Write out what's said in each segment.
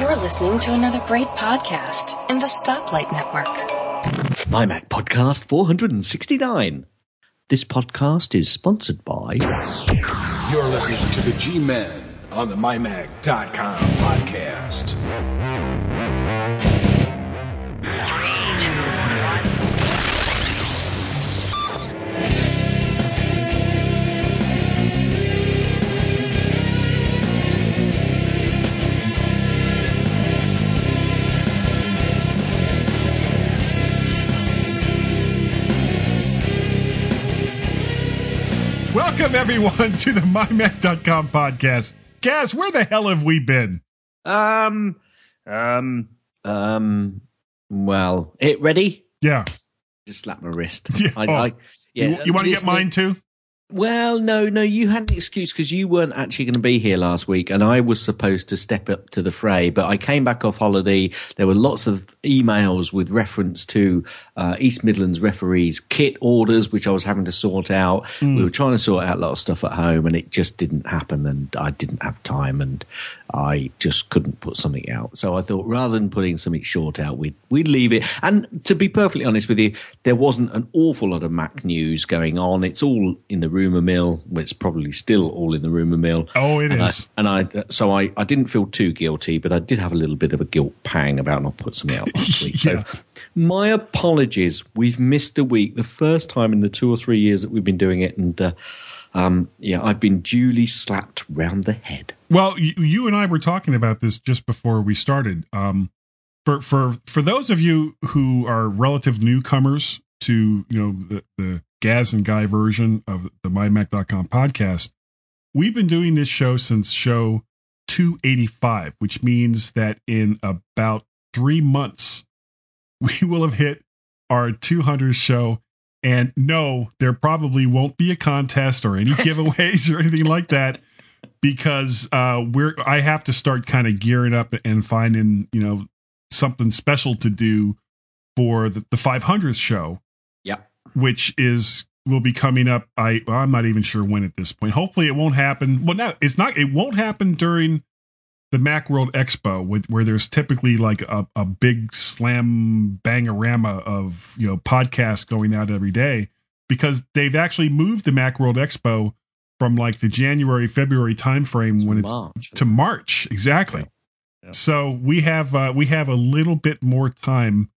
You're listening to another great podcast in the Stoplight Network. My Mac Podcast 469. This podcast is sponsored by. You're listening to the G Men on the MyMac.com podcast. Welcome everyone to the MyMac.com podcast. Gaz, where the hell have we been? Um, um, um, well, it ready? Yeah. Just slap my wrist. Yeah. I, Oh. I, yeah. you you want to get mine too? Well, no, no, you had an excuse because you weren't actually going to be here last week, and I was supposed to step up to the fray. But I came back off holiday. There were lots of emails with reference to uh, East Midlands referees' kit orders, which I was having to sort out. We were trying to sort out a lot of stuff at home, and it just didn't happen. And I didn't have time, and I just couldn't put something out. So I thought rather than putting something short out, we'd we'd leave it. And to be perfectly honest with you, there wasn't an awful lot of Mac news going on. It's all in the rumor mill. It's probably still all in the rumor mill. Oh, it and is. I, and I so I, I didn't feel too guilty, but I did have a little bit of a guilt pang about not putting something out last week. Yeah. So my apologies. We've missed a week, the first time in the two or three years that we've been doing it, and uh, um, yeah, I've been duly slapped round the head. Well, you, you and I were talking about this just before we started. Um, for for for those of you who are relative newcomers to you know the the Gaz and Guy version of the MyMac.com podcast, we've been doing this show since show 285, which means that in about three months we will have hit our 200th show. And no, there probably won't be a contest or any giveaways or anything like that because uh we're I have to start kind of gearing up and finding, you know, something special to do for the, the 500th show. Which is will be coming up. I I'm not even sure when at this point. Hopefully it won't happen. Well, no, it's not it won't happen during the Macworld Expo with, where there's typically like a, a big slam bangorama of, you know, podcasts going out every day because they've actually moved the Macworld Expo from like the January February timeframe when it's March. to March exactly. Yeah. So we have uh, we have a little bit more time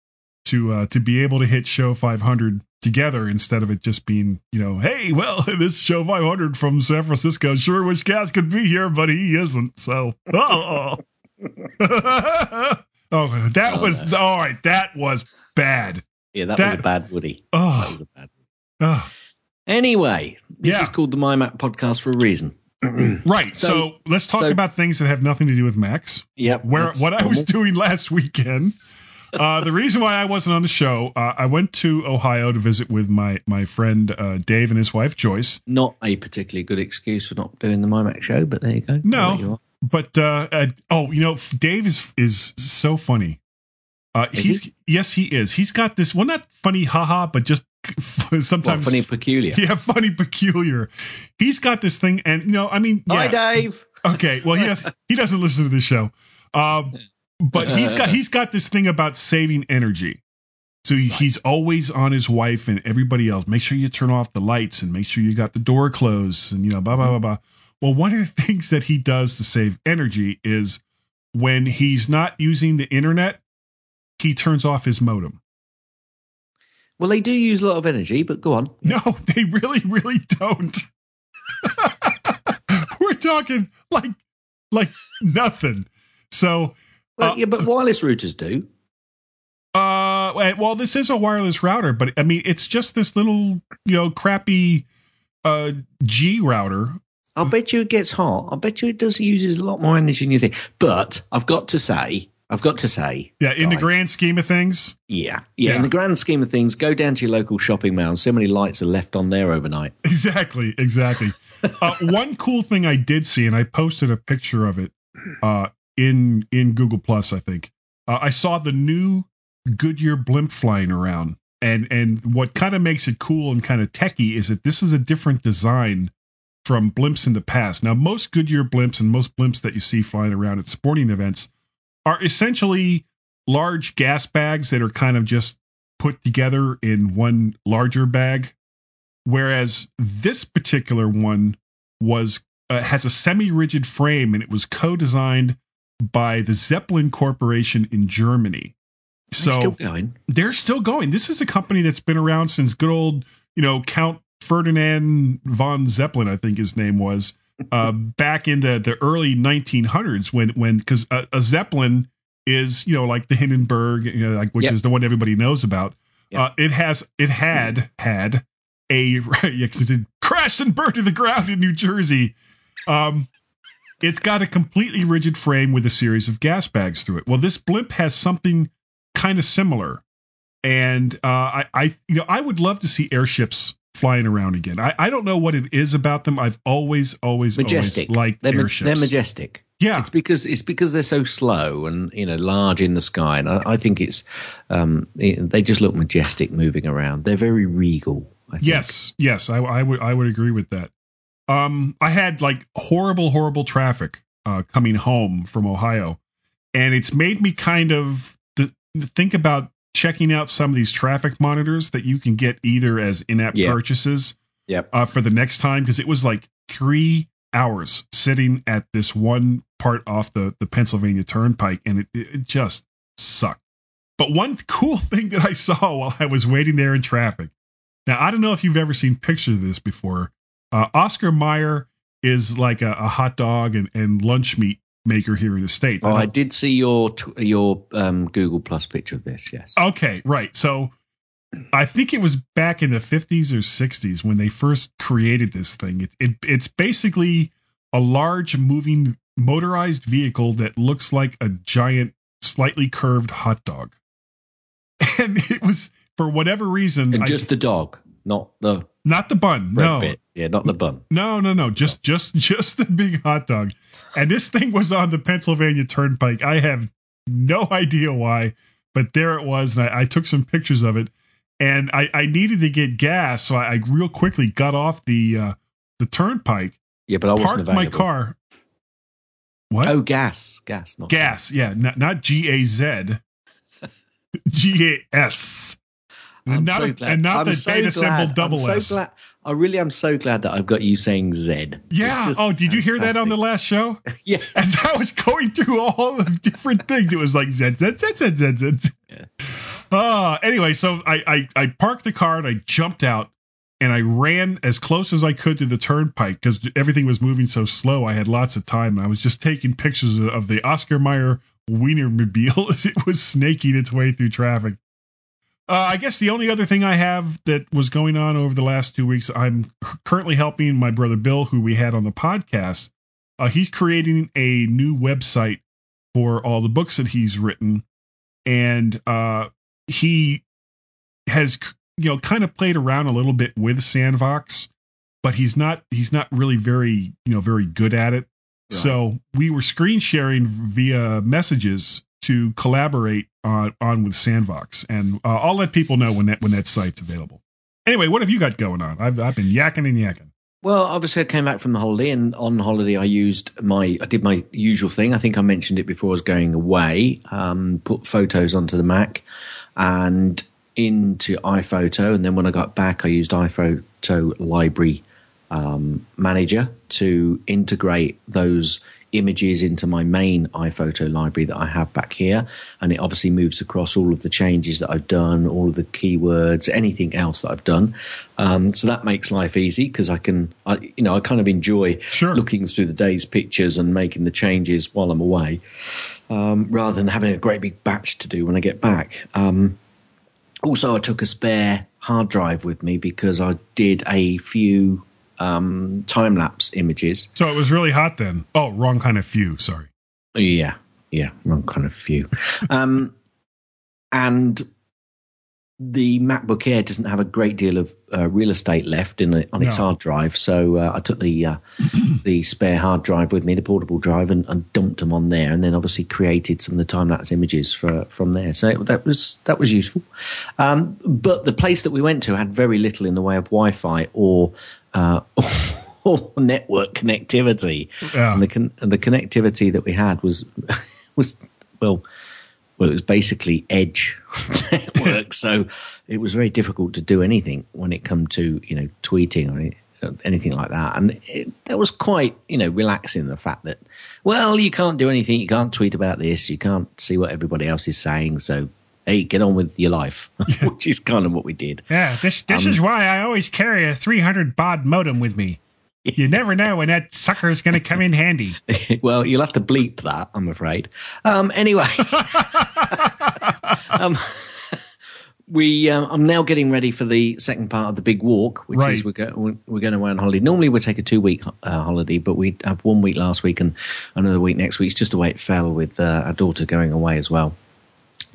to uh, to be able to hit show 500 together instead of it just being you know hey well this show 500 from San Francisco sure wish Gaz could be here but he isn't so oh oh that Oh, was all right that was bad Yeah, that, was a bad Woody. Oh. That oh, was a bad. oh. Anyway, this Yeah. is called the My Mac podcast for a reason. right so, So- let's talk so- about things that have nothing to do with Macs Yep. where what I was doing last weekend. Uh, the reason why I wasn't on the show, uh, I went to Ohio to visit with my my friend uh, Dave and his wife Joyce. Not a particularly good excuse for not doing the My Mac show, but there you go. No. You. But uh, uh, oh, you know, Dave is is so funny. Uh, Is he's yes, he is. He's got this well, not funny, haha, but just What, sometimes funny, peculiar. Yeah, funny, peculiar. He's got this thing, and you know, I mean, yeah, Hi, Dave. Okay, well he does he doesn't listen to the show. Um but he's got he's got this thing about saving energy. So he's always on his wife and everybody else. Make sure you turn off the lights and make sure you got the door closed and you know blah blah blah mm-hmm. blah. Well, one of the things that he does to save energy is when he's not using the internet, he turns off his modem. Well, they do use a lot of energy, but go on. No, they really, really don't. We're talking like like nothing. So Well, Uh, yeah, but wireless routers do. Uh, well, this is a wireless router, but I mean, it's just this little, you know, crappy uh G router. I bet you it gets hot. I bet you it does uses a lot more energy than you think. But I've got to say, I've got to say, Yeah, in the grand scheme of things, yeah, yeah, Yeah. In the grand scheme of things, go down to your local shopping mall. and See how many lights are left on there overnight. exactly, exactly. uh, one cool thing I did see, and I posted a picture of it uh, in in Google Plus. I think uh, I saw the new Goodyear blimp flying around, and and what kind of makes it cool and kind of techie is that this is a different design from blimps in the past. Now, most Goodyear blimps and most blimps that you see flying around at sporting events are essentially large gas bags that are kind of just put together in one larger bag. Whereas this particular one was uh, has a semi-rigid frame and it was co-designed by the Zeppelin Corporation in Germany. So They're still going. they're still going. This is a company that's been around since good old, you know, Count Ferdinand von Zeppelin, I think his name was, uh, back in the, the early 1900s when when because a, a Zeppelin is you know like the Hindenburg, you know, like which Yep. is the one everybody knows about. Yep. Uh, it has it had had a yeah, 'cause it crashed and burned to the ground in New Jersey. Um, it's got a completely rigid frame with a series of gas bags through it. Well, this blimp has something kind of similar, and uh, I, I, you know, I would love to see airships flying around again. I, I don't know what it is about them. I've always, always, Majestic. always liked they're, ma- airships. they're majestic. Yeah, It's because it's because they're so slow and you know large in the sky, and I, I think it's um, it- they just look majestic moving around. They're very regal. I think. Yes, yes, I, I would I would agree with that. Um, I had like horrible, horrible traffic uh, coming home from Ohio, and it's made me kind of th- think about checking out some of these traffic monitors that you can get either as in-app Yeah. purchases Yep. uh, for the next time because it was like three hours sitting at this one part off the the Pennsylvania Turnpike, and it, it just sucked. But one cool thing that I saw while I was waiting there in traffic. Now I don't know if you've ever seen pictures of this before. Uh, Oscar Mayer is like a, a hot dog and, and lunch meat maker here in the states. Oh, I I did see your your um, Google Plus picture of this. Yes. Okay, right. So I think it was back in the 50s or 60s when they first created this thing. It, it it's basically a large moving motorized vehicle that looks like a giant slightly curved hot dog. And it was for whatever reason and I- just the dog, not the not the bun. No. bit. Yeah, not the bun. No, no, no. Just just just the big hot dog. And this thing was on the Pennsylvania Turnpike. I have no idea why, but there it was. And I, I took some pictures of it. And I, I needed to get gas, so I, I real quickly got off the uh, the turnpike, Yeah, but I wasn't parked my car. What? Oh, gas, gas, not gas. Yeah, not, not G A Z, G A S. I'm And not, so glad. and not I'm the so data glad. symbol double I'm so glad. I really am so glad that I've got you saying Z. Yeah. Oh, did you hear that on the last show? Yeah. as I was going through all the different things, it was like zed zed zed zed zed zed. Yeah. Uh, anyway, so I, I I parked the car and I jumped out and I ran as close as I could to the turnpike because everything was moving so slow. I had lots of time. I was just taking pictures of the Oscar Mayer Wienermobile as it was snaking its way through traffic. Uh, I guess the only other thing I have that was going on over the last two weeks, I'm currently helping my brother Bill, who we had on the podcast. Uh, he's creating a new website for all the books that he's written, and uh, he has you know kind of played around a little bit with Sandvox, but he's not he's not really very you know very good at it. So we were screen sharing via messages to collaborate on on with Sandvox, and uh, I'll let people know when that when that site's available. Anyway, what have you got going on? I've I've been yakking and yakking. Well, obviously, I came back from the holiday, and on holiday, I used my, I did my usual thing. I think I mentioned it before I was going away. Um, put photos onto the Mac and into iPhoto, and then when I got back, I used iPhoto Library um, Manager to integrate those images into my main iPhoto library that I have back here, and it obviously moves across all of the changes that I've done, all of the keywords, anything else that I've done. Um, so that makes life easy because I can, I, you know, I kind of enjoy Sure. looking through the day's pictures and making the changes while I'm away, um, rather than having a great big batch to do when I get back. Um, also, I took a spare hard drive with me because I did a few um, time lapse images. So it was really hot then. Oh, wrong kind of few. Sorry. Yeah, yeah, wrong kind of few. Um, and the MacBook Air doesn't have a great deal of uh, real estate left in on its No. hard drive, so uh, I took the uh, the spare hard drive with me, the portable drive, and, and dumped them on there, and then obviously created some of the time lapse images for from there. So it, that was that was useful. Um, but the place that we went to had very little in the way of Wi-Fi or. Uh, or network connectivity, Yeah. and the con- and the connectivity that we had was was well, well, it was basically edge network, so it was very difficult to do anything when it come to you know tweeting or any- anything like that. And it, that was quite you know relaxing. The fact that well, you can't do anything, you can't tweet about this, you can't see what everybody else is saying, so hey, get on with your life, which is kind of what we did. Yeah, this this is why I always carry a 300 baud modem with me. You never know when that sucker is going to come in handy. well, you'll have to bleep that, I'm afraid. Um, anyway, um, we uh, I'm now getting ready for the second part of the big walk, which Right. is we're, go- we're we're going away on holiday. Normally we take a two week uh, holiday, but we have one week last week and another week next week. It's just the way it fell with uh, our daughter going away as well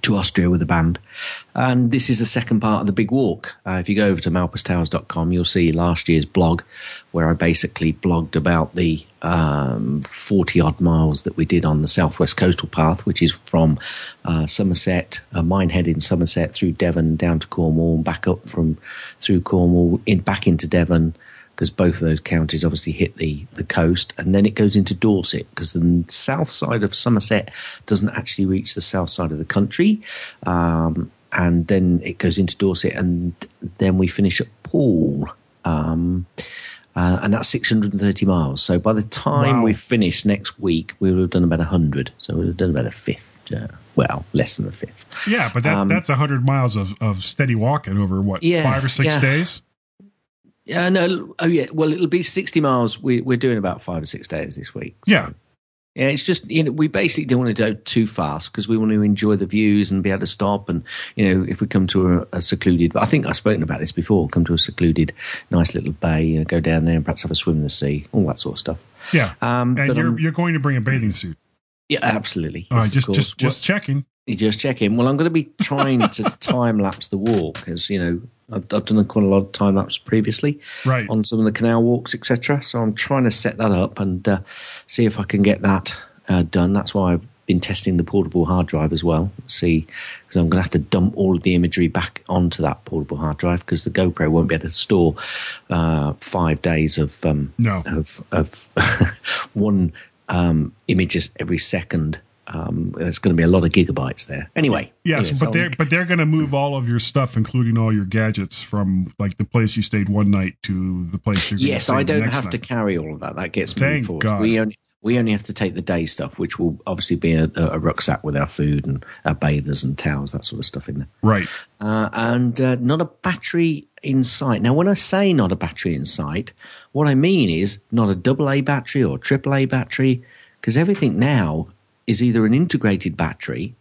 to Austria with a band. And this is the second part of the big walk. Uh, if you go over to malpastowers.com, you'll see last year's blog where I basically blogged about the um, 40 odd miles that we did on the Southwest Coastal Path, which is from uh, Somerset, uh, Minehead in Somerset through Devon down to Cornwall and back up from through Cornwall in back into Devon because both of those counties obviously hit the, the coast, and then it goes into Dorset because the south side of Somerset doesn't actually reach the south side of the country, um, and then it goes into Dorset, and then we finish at Poole. Um, uh, and that's 630 miles. So by the time Wow. we finish next week, we will have done about 100. So we'll have done about a fifth. Uh, well, less than a fifth. Yeah, but that, Um, that's 100 miles of, of steady walking over what, Yeah, five or six yeah. days? Yeah, no. Oh, yeah. Well, it'll be 60 miles. We, we're doing about five or six days this week. So, Yeah. Yeah, it's just, you know, we basically don't want to go too fast because we want to enjoy the views and be able to stop. And, you know, if we come to a, a secluded, I think I've spoken about this before, come to a secluded, nice little bay, you know, go down there and perhaps have a swim in the sea, all that sort of stuff. Yeah. Um, and you're, um, you're going to bring a bathing suit. yeah, absolutely. All Yes, just, just, just checking. you just checking. Well, I'm going to be trying to time lapse the walk because you know I've, I've done quite a lot of time lapse previously Right. on some of the canal walks, etc. So I'm trying to set that up and uh, see if I can get that uh, done. That's why I've been testing the portable hard drive as well. See, because I'm going to have to dump all of the imagery back onto that portable hard drive because the GoPro won't be able to store uh, five days of um, No. of of one um, images every second. Um, there's going to be a lot of gigabytes there. Anyway, Yes, so but they're but they're going to move all of your stuff, including all your gadgets, from like the place you stayed one night to the place you're. yes, stay I don't have to carry all of that. That gets Thank moved for us. God. We only we only have to take the day stuff, which will obviously be a, a rucksack with our food and our bathers and towels, that sort of stuff in there. Right. uh, and uh, not a battery in sight. Now, when I say not a battery in sight, what I mean is not a double A battery or triple A battery, because everything now is either an integrated battery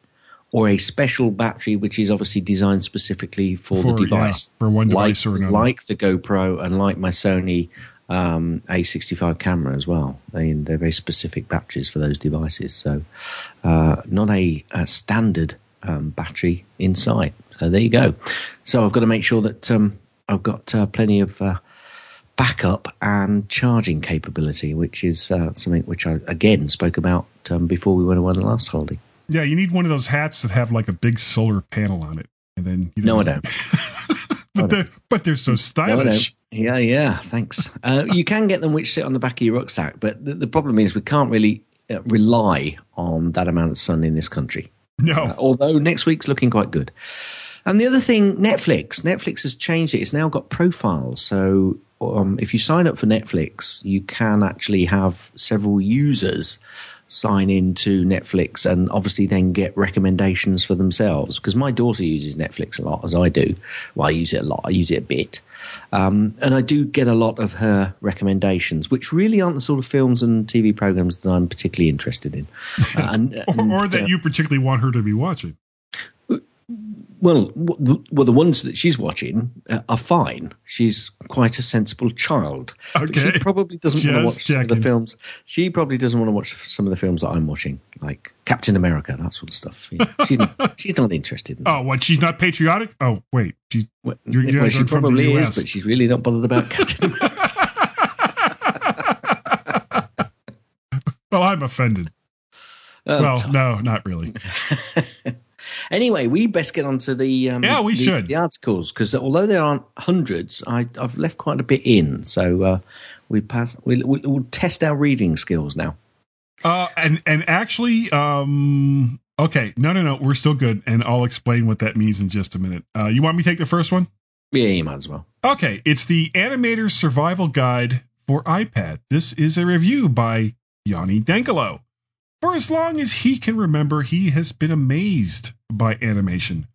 or a special battery, which is obviously designed specifically for, For- the device, yeah, for one like, or another. like the GoPro and like my Sony um, A65 camera as well. They, they're very specific batteries for those devices. So, uh, not a, a standard um, battery inside. So there you go. So I've got to make sure that um, I've got uh, plenty of uh, backup and charging capability, which is uh, something which I again spoke about um, before we went away on the last holiday. Yeah, you need one of those hats that have like a big solar panel on it, and then you No, I don't. but they're but they're so No, I stylish. don't. Yeah, yeah. Thanks. Uh, you can get them which sit on the back of your rucksack, but the, the problem is we can't really uh, rely on that amount of sun in this country. No, Uh, although next week's looking quite good. And the other thing, Netflix. Netflix has changed it. It's now got profiles. So um, if you sign up for Netflix, you can actually have several users sign into Netflix and obviously then get recommendations for themselves. Because my daughter uses Netflix a lot, as I do. Well, I use it a lot. I use it a bit. Um, and I do get a lot of her recommendations, which really aren't the sort of films and TV programs that I'm particularly interested in. Uh, and, or, and, or that uh, you particularly want her to be watching. Well, the- well, the ones that she's watching uh, are fine. She's quite a sensible child. But Okay. she probably doesn't want to watch some of the films. She probably doesn't want to watch some of the films that I'm watching, like Captain America, that sort of stuff. Yeah. She's not, she's not interested. In Oh, what? She's not patriotic. Oh, wait, she's Well, you're- you well, she are from the probably is, but she's really not bothered about Captain America. well, I'm offended. Oh, well, Tom. no, not really. Anyway, we best get onto the um, Yeah, we the, should. the articles because although there aren't hundreds, I, I've left quite a bit in. So uh, we pass. We'll, we'll, we'll test our reading skills now. Uh, and and actually, um, Okay, no, no, no, we're still good, and I'll explain what that means in just a minute. Uh, you want me to take the first one? Yeah, you might as well. Okay, it's the Animator's Survival Guide for iPad. This is a review by Yanni Dankalo. For as long as he can remember, he has been amazed by animation.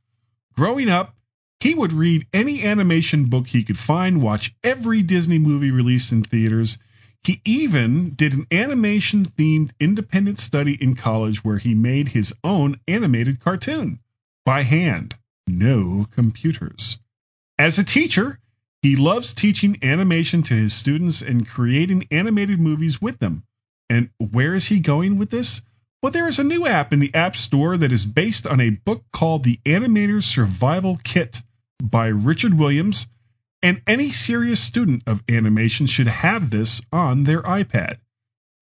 Growing up, he would read any animation book he could find, watch every Disney movie released in theaters. He even did an animation themed independent study in college where he made his own animated cartoon by hand. No computers. As a teacher, he loves teaching animation to his students and creating animated movies with them. And where is he going with this? Well, there is a new app in the App Store that is based on a book called The Animator's Survival Kit by Richard Williams, and any serious student of animation should have this on their iPad.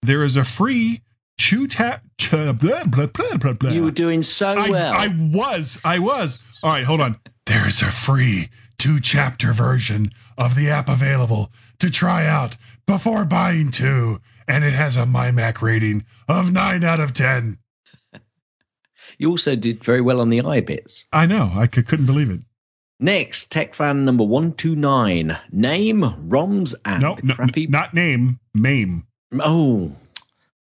There is a free chew tap. Ch- blah, blah, blah, blah, blah. You were doing so I, well. I was. I was. All right, hold on. There is a free two chapter version of the app available to try out before buying two, and it has a MyMac rating of 9 out of 10. you also did very well on the iBits. I know. I c- couldn't believe it. Next, tech fan number 129. Name, ROMs, and No, no, crappy. not name, MAME. oh,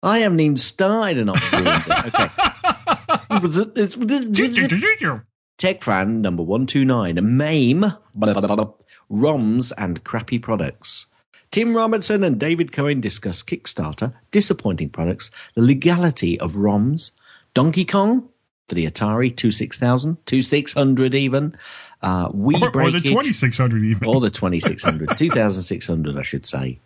I haven't even started and I've ruined it. Okay. Tech fan number 129. MAME, ROMs, and crappy products. Tim Robertson and David Cohen discuss Kickstarter, disappointing products, the legality of ROMs, Donkey Kong for the Atari 26000, 2600 even, uh, Wii Or, or the 2600 even. or the 2600, 2600, I should say.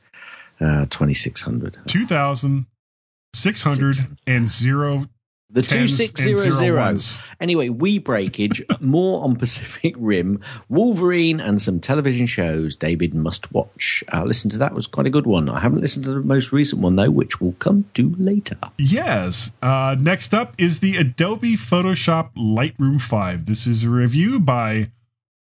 Uh, 2600. 2600 and zero The tens and 2600. Anyway, Wii breakage, more on Pacific Rim, Wolverine, and some television shows David must watch. Uh, listen to that, was quite a good one. I haven't listened to the most recent one, though, which we'll come to later. Yes. Uh, next up is the Adobe Photoshop Lightroom 5. This is a review by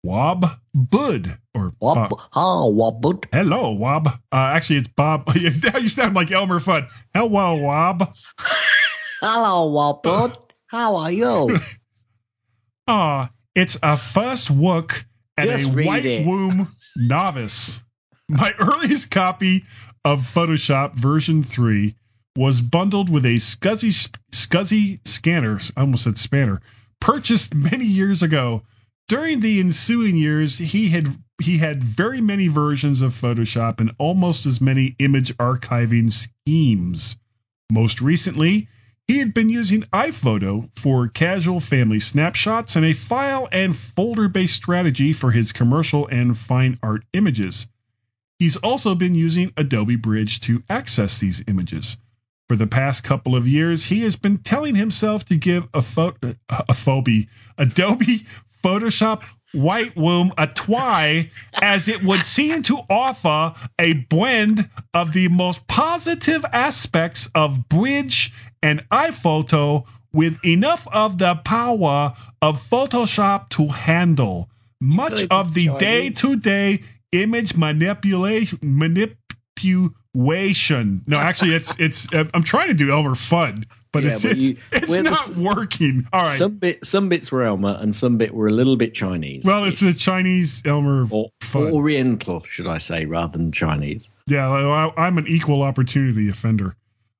Wob Bud. Or uh, oh, what, bud? hello, Wob. Uh, actually, it's Bob. you sound like Elmer Fudd. Hello, Wob. Hello, bud? How are you? Ah, it's a first look at Just a white it. womb novice. My earliest copy of Photoshop version 3 was bundled with a SCSI SCSI scanner, I almost said spanner, purchased many years ago. During the ensuing years, he had he had very many versions of Photoshop and almost as many image archiving schemes. Most recently, he had been using iPhoto for casual family snapshots and a file and folder based strategy for his commercial and fine art images. He's also been using Adobe Bridge to access these images. For the past couple of years, he has been telling himself to give a, pho- uh, a phobie, Adobe Photoshop White Womb a try, as it would seem to offer a blend of the most positive aspects of Bridge and iPhoto with enough of the power of Photoshop to handle much of the day to day image manipulation manipulation. No, actually, it's it's. I'm trying to do Elmer Fudd, but Yeah, it's but it's, you- it's the not working. All right. Some bit, some bits were Elmer, and some bit were a little bit Chinese. well, it's a Chinese Elmer or, Fudd. Oriental, should I say, rather than Chinese. Yeah, I, I'm an equal opportunity offender.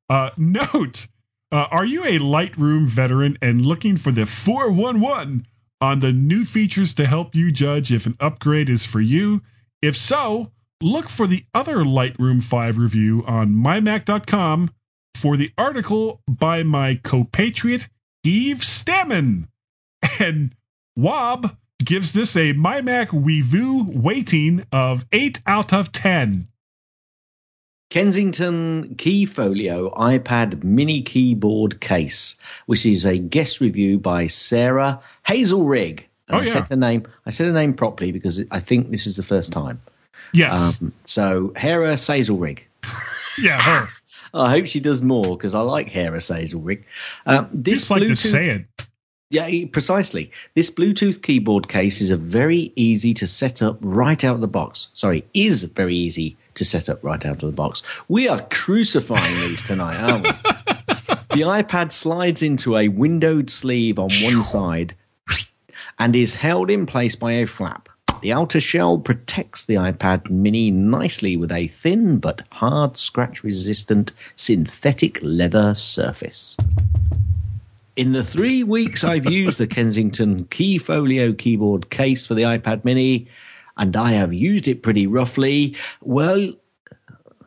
Uh, note: uh, Are you a Lightroom veteran and looking for the 411 on the new features to help you judge if an upgrade is for you? If so, look for the other Lightroom 5 review on mymac.com for the article by my compatriot Eve Stammen. And Wob gives this a MyMac review weighting of 8 out of 10. Kensington Keyfolio iPad mini keyboard case, which is a guest review by Sarah Hazelrig. And Oh, I yeah. said her name. I said her name properly because I think this is the first time. Yes. Um, so Hera Hazelrig. yeah, her. I hope she does more because I like Hera Hazelrig. Um, this Just like to say it. Yeah, precisely. This Bluetooth keyboard case is a very easy to set up right out of the box. Sorry, is very easy to set up right out of the box. We are crucifying these tonight, aren't we? the iPad slides into a windowed sleeve on one side and is held in place by a flap. The outer shell protects the iPad mini nicely with a thin but hard scratch resistant synthetic leather surface. In the three weeks I've used the Kensington Keyfolio keyboard case for the iPad mini, and I have used it pretty roughly, well,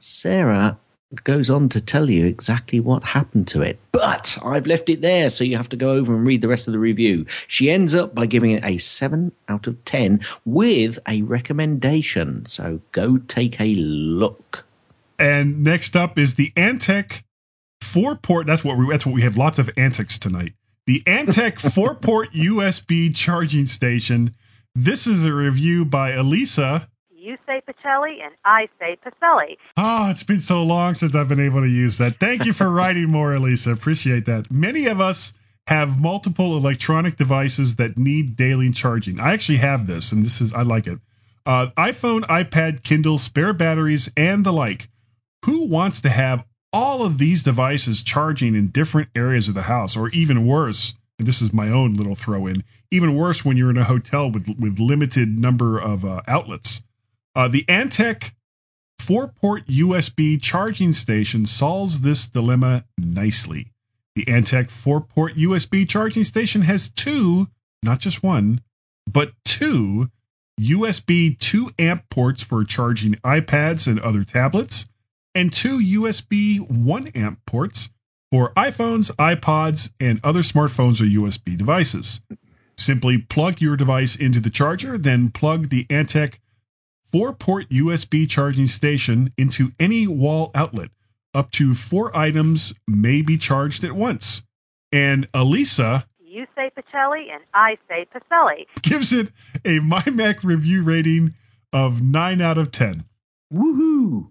Sarah goes on to tell you exactly what happened to it. But I've left it there, so you have to go over and read the rest of the review. She ends up by giving it a 7 out of 10 with a recommendation. So go take a look. And next up is the Antec four port. That's what we. That's what we have. Lots of antics tonight. The Antec four port USB charging station. This is a review by Elisa. You say Pacelli and I say Pacelli. Oh, it's been so long since I've been able to use that. Thank you for writing more, Elisa. Appreciate that. Many of us have multiple electronic devices that need daily charging. I actually have this, and this is I like it. Uh, iPhone, iPad, Kindle, spare batteries, and the like. Who wants to have all of these devices charging in different areas of the house, or even worse? And this is my own little throw in. Even worse when you're in a hotel with with limited number of uh, outlets. Uh, the Antec four port USB charging station solves this dilemma nicely. The Antec four port USB charging station has two, not just one, but two USB 2 amp ports for charging iPads and other tablets, and two USB 1 amp ports for iPhones, iPods, and other smartphones or USB devices. Simply plug your device into the charger, then plug the Antec four port USB charging station into any wall outlet. Up to four items may be charged at once. And Elisa You say Pacelli and I say Pacelli. gives it a MyMac review rating of 9 out of 10. Woohoo!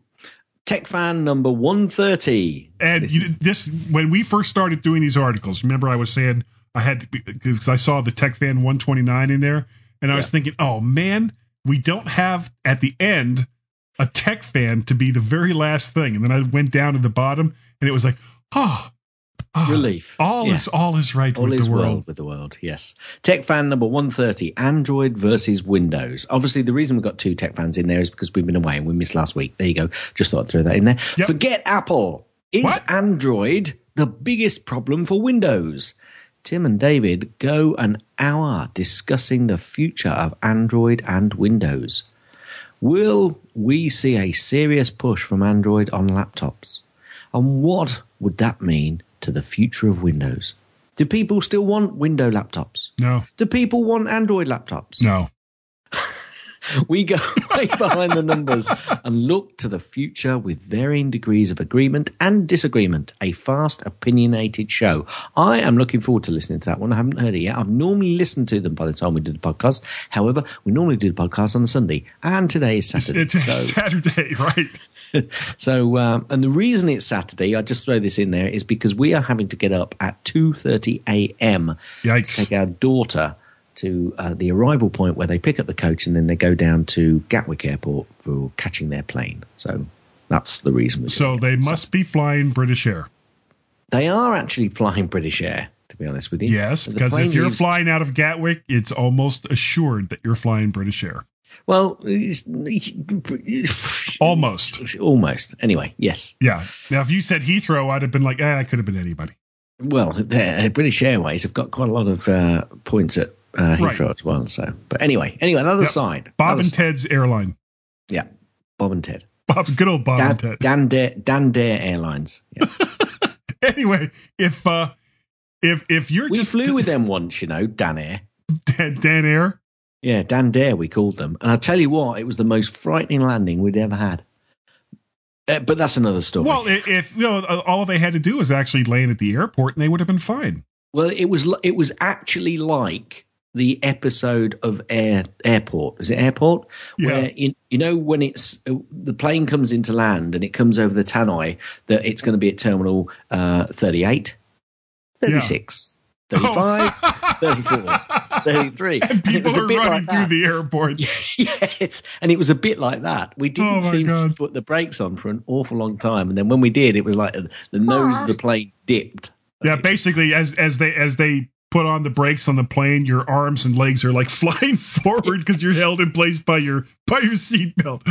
Tech fan number 130. And This you, is- this, when we first started doing these articles, remember I was saying I had to because I saw the Tech Fan 129 in there, and I was thinking, oh man, we don't have at the end a Tech Fan to be the very last thing. And then I went down to the bottom, and it was like, oh, oh, Relief. All Yeah. is all is right All with is the world. with the world, yes. Tech fan number 130 Android versus Windows. Obviously, the reason we've got two tech fans in there is because we've been away and we missed last week. There you go. Just thought I'd throw that in there. Yep. Forget Apple. Is What? Android the biggest problem for Windows? Tim and David go an hour discussing the future of Android and Windows. Will we see a serious push from Android on laptops? And what would that mean to the future of Windows? Do people still want window laptops? No, Do people want Android laptops? no. We go way behind the numbers and look to the future with varying degrees of agreement and disagreement. A fast, opinionated show. I am looking forward to listening to that one. I haven't heard it yet. I've normally listened to them by the time we do the podcast. However, we normally do the podcast on a Sunday, and today is It's, Saturday. it's so Saturday, right? so, um, and the reason it's Saturday, I just throw this in there, is because we are having to get up at two thirty a.m. Yikes. to take our daughter to uh, the arrival point where they pick up the coach and then they go down to Gatwick Airport for catching their plane. So that's the reason. We're So they it. must be flying British Air. They are actually flying British Air. To be honest with you, Yes, because if you're leaves- flying out of Gatwick, it's almost assured that you're flying British Air. well, Almost. almost. Anyway, yes. Yeah. Now, if you said Heathrow, I'd have been like, eh, it could have been anybody. Well, British Airways have got quite a lot of uh, points at uh, Heathrow Right. as well. So, but anyway, anyway, another Yep. side. Bob Other and side. Ted's airline. Yeah, Bob and Ted. Bob, good old Bob Dan, and Ted. Dan Dare, Dan Dare Airlines. Yeah. Anyway, if uh, if if you're we just flew with them once, you know, Dan Air. Dan, Dan Air, Yeah, Dan Dare, we called them. And I tell you what, it was the most frightening landing we'd ever had. Uh, but that's another story. well, if you know, uh, all they had to do was actually land at the airport, and they would have been fine. Well, it was it was actually like the episode of Air Airport. Is it Airport? Yeah. Where in, you know when it's the plane comes into land and it comes over the Tannoy that it's going to be at terminal uh, 38, 36, 35, 34, 33. And it people was a are bit running like through that. the airport. yes, and it was a bit like that. We didn't Oh, seem to put the brakes on for an awful long time, and then when we did, it was like the nose of the plane dipped, Yeah, basically, as as they as they put on the brakes on the plane, your arms and legs are like flying forward because you're held in place by your by your seatbelt.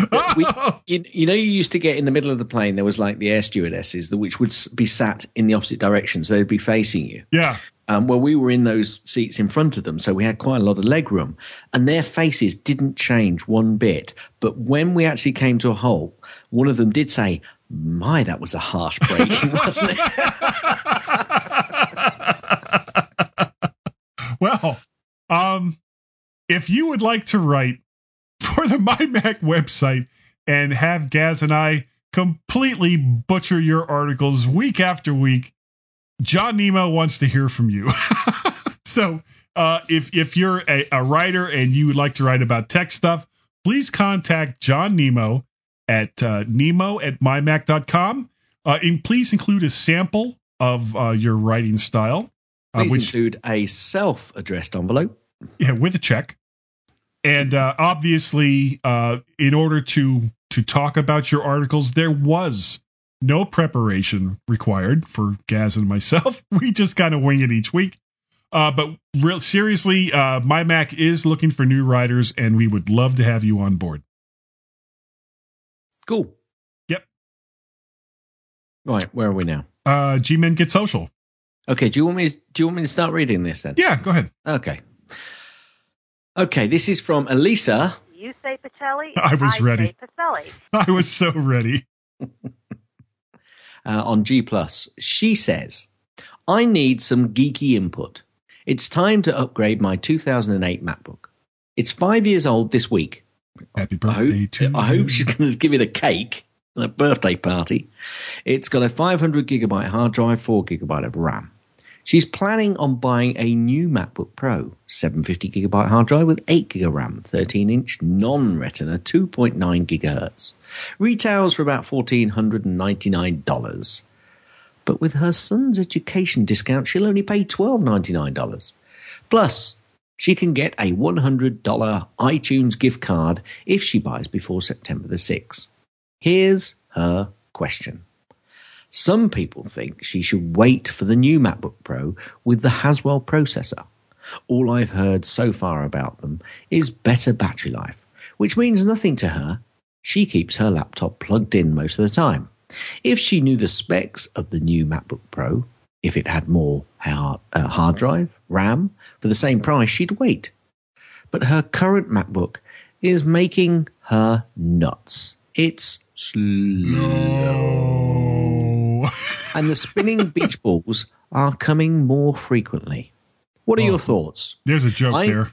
you, you know, you used to get in the middle of the plane. There was like the air stewardesses, which would be sat in the opposite direction, so they'd be facing you. yeah, Um, well, we were in those seats in front of them, so we had quite a lot of leg room, and their faces didn't change one bit. But when we actually came to a halt, one of them did say, "My, that was a harsh braking, wasn't it?" Well, um, if you would like to write for the MyMac website and have Gaz and I completely butcher your articles week after week, John Nemo wants to hear from you. so, uh, if if you're a, a writer and you would like to write about tech stuff, please contact John Nemo at uh, nemo at mymac.com. Uh, and please include a sample of uh, your writing style. Uh, Please which include a self-addressed envelope. yeah, with a check. And uh, obviously, uh, in order to to talk about your articles, there was no preparation required for Gaz and myself. We just kind of wing it each week. Uh, but real seriously, uh, my Mac is looking for new writers, and we would love to have you on board. Cool. Yep. Right, where are we now? Uh, G Men Get Social. Okay, do you want me? To, do you want me to start reading this then? Yeah, go ahead. Okay. Okay, this is from Elisa. You say Pacelli. I and was ready. say Pacelli. I was so ready. uh, on G Plus. She says, "I need some geeky input. It's time to upgrade my 2008 MacBook. It's five years old this week. Happy I birthday hope, to I you. hope she's going to give it a cake, a birthday party. It's got a 500 gigabyte hard drive, 4 gigabyte of RAM. She's planning on buying a new MacBook Pro, 750 gigabyte hard drive with 8 gig RAM, 13 inch non retina, 2.9 gigahertz. Retails for about $1,499. But with her son's education discount, she'll only pay $12.99. Plus, she can get a $100 iTunes gift card if she buys before September the 6th. Here's her question. Some people think she should wait for the new MacBook Pro with the Haswell processor. All I've heard so far about them is better battery life, which means nothing to her. She keeps her laptop plugged in most of the time. If she knew the specs of the new MacBook Pro, if it had more hard, uh, hard drive, RAM, for the same price, she'd wait. But her current MacBook is making her nuts. It's slow. And the spinning beach balls are coming more frequently. What are Oh. your thoughts? There's a joke I- there.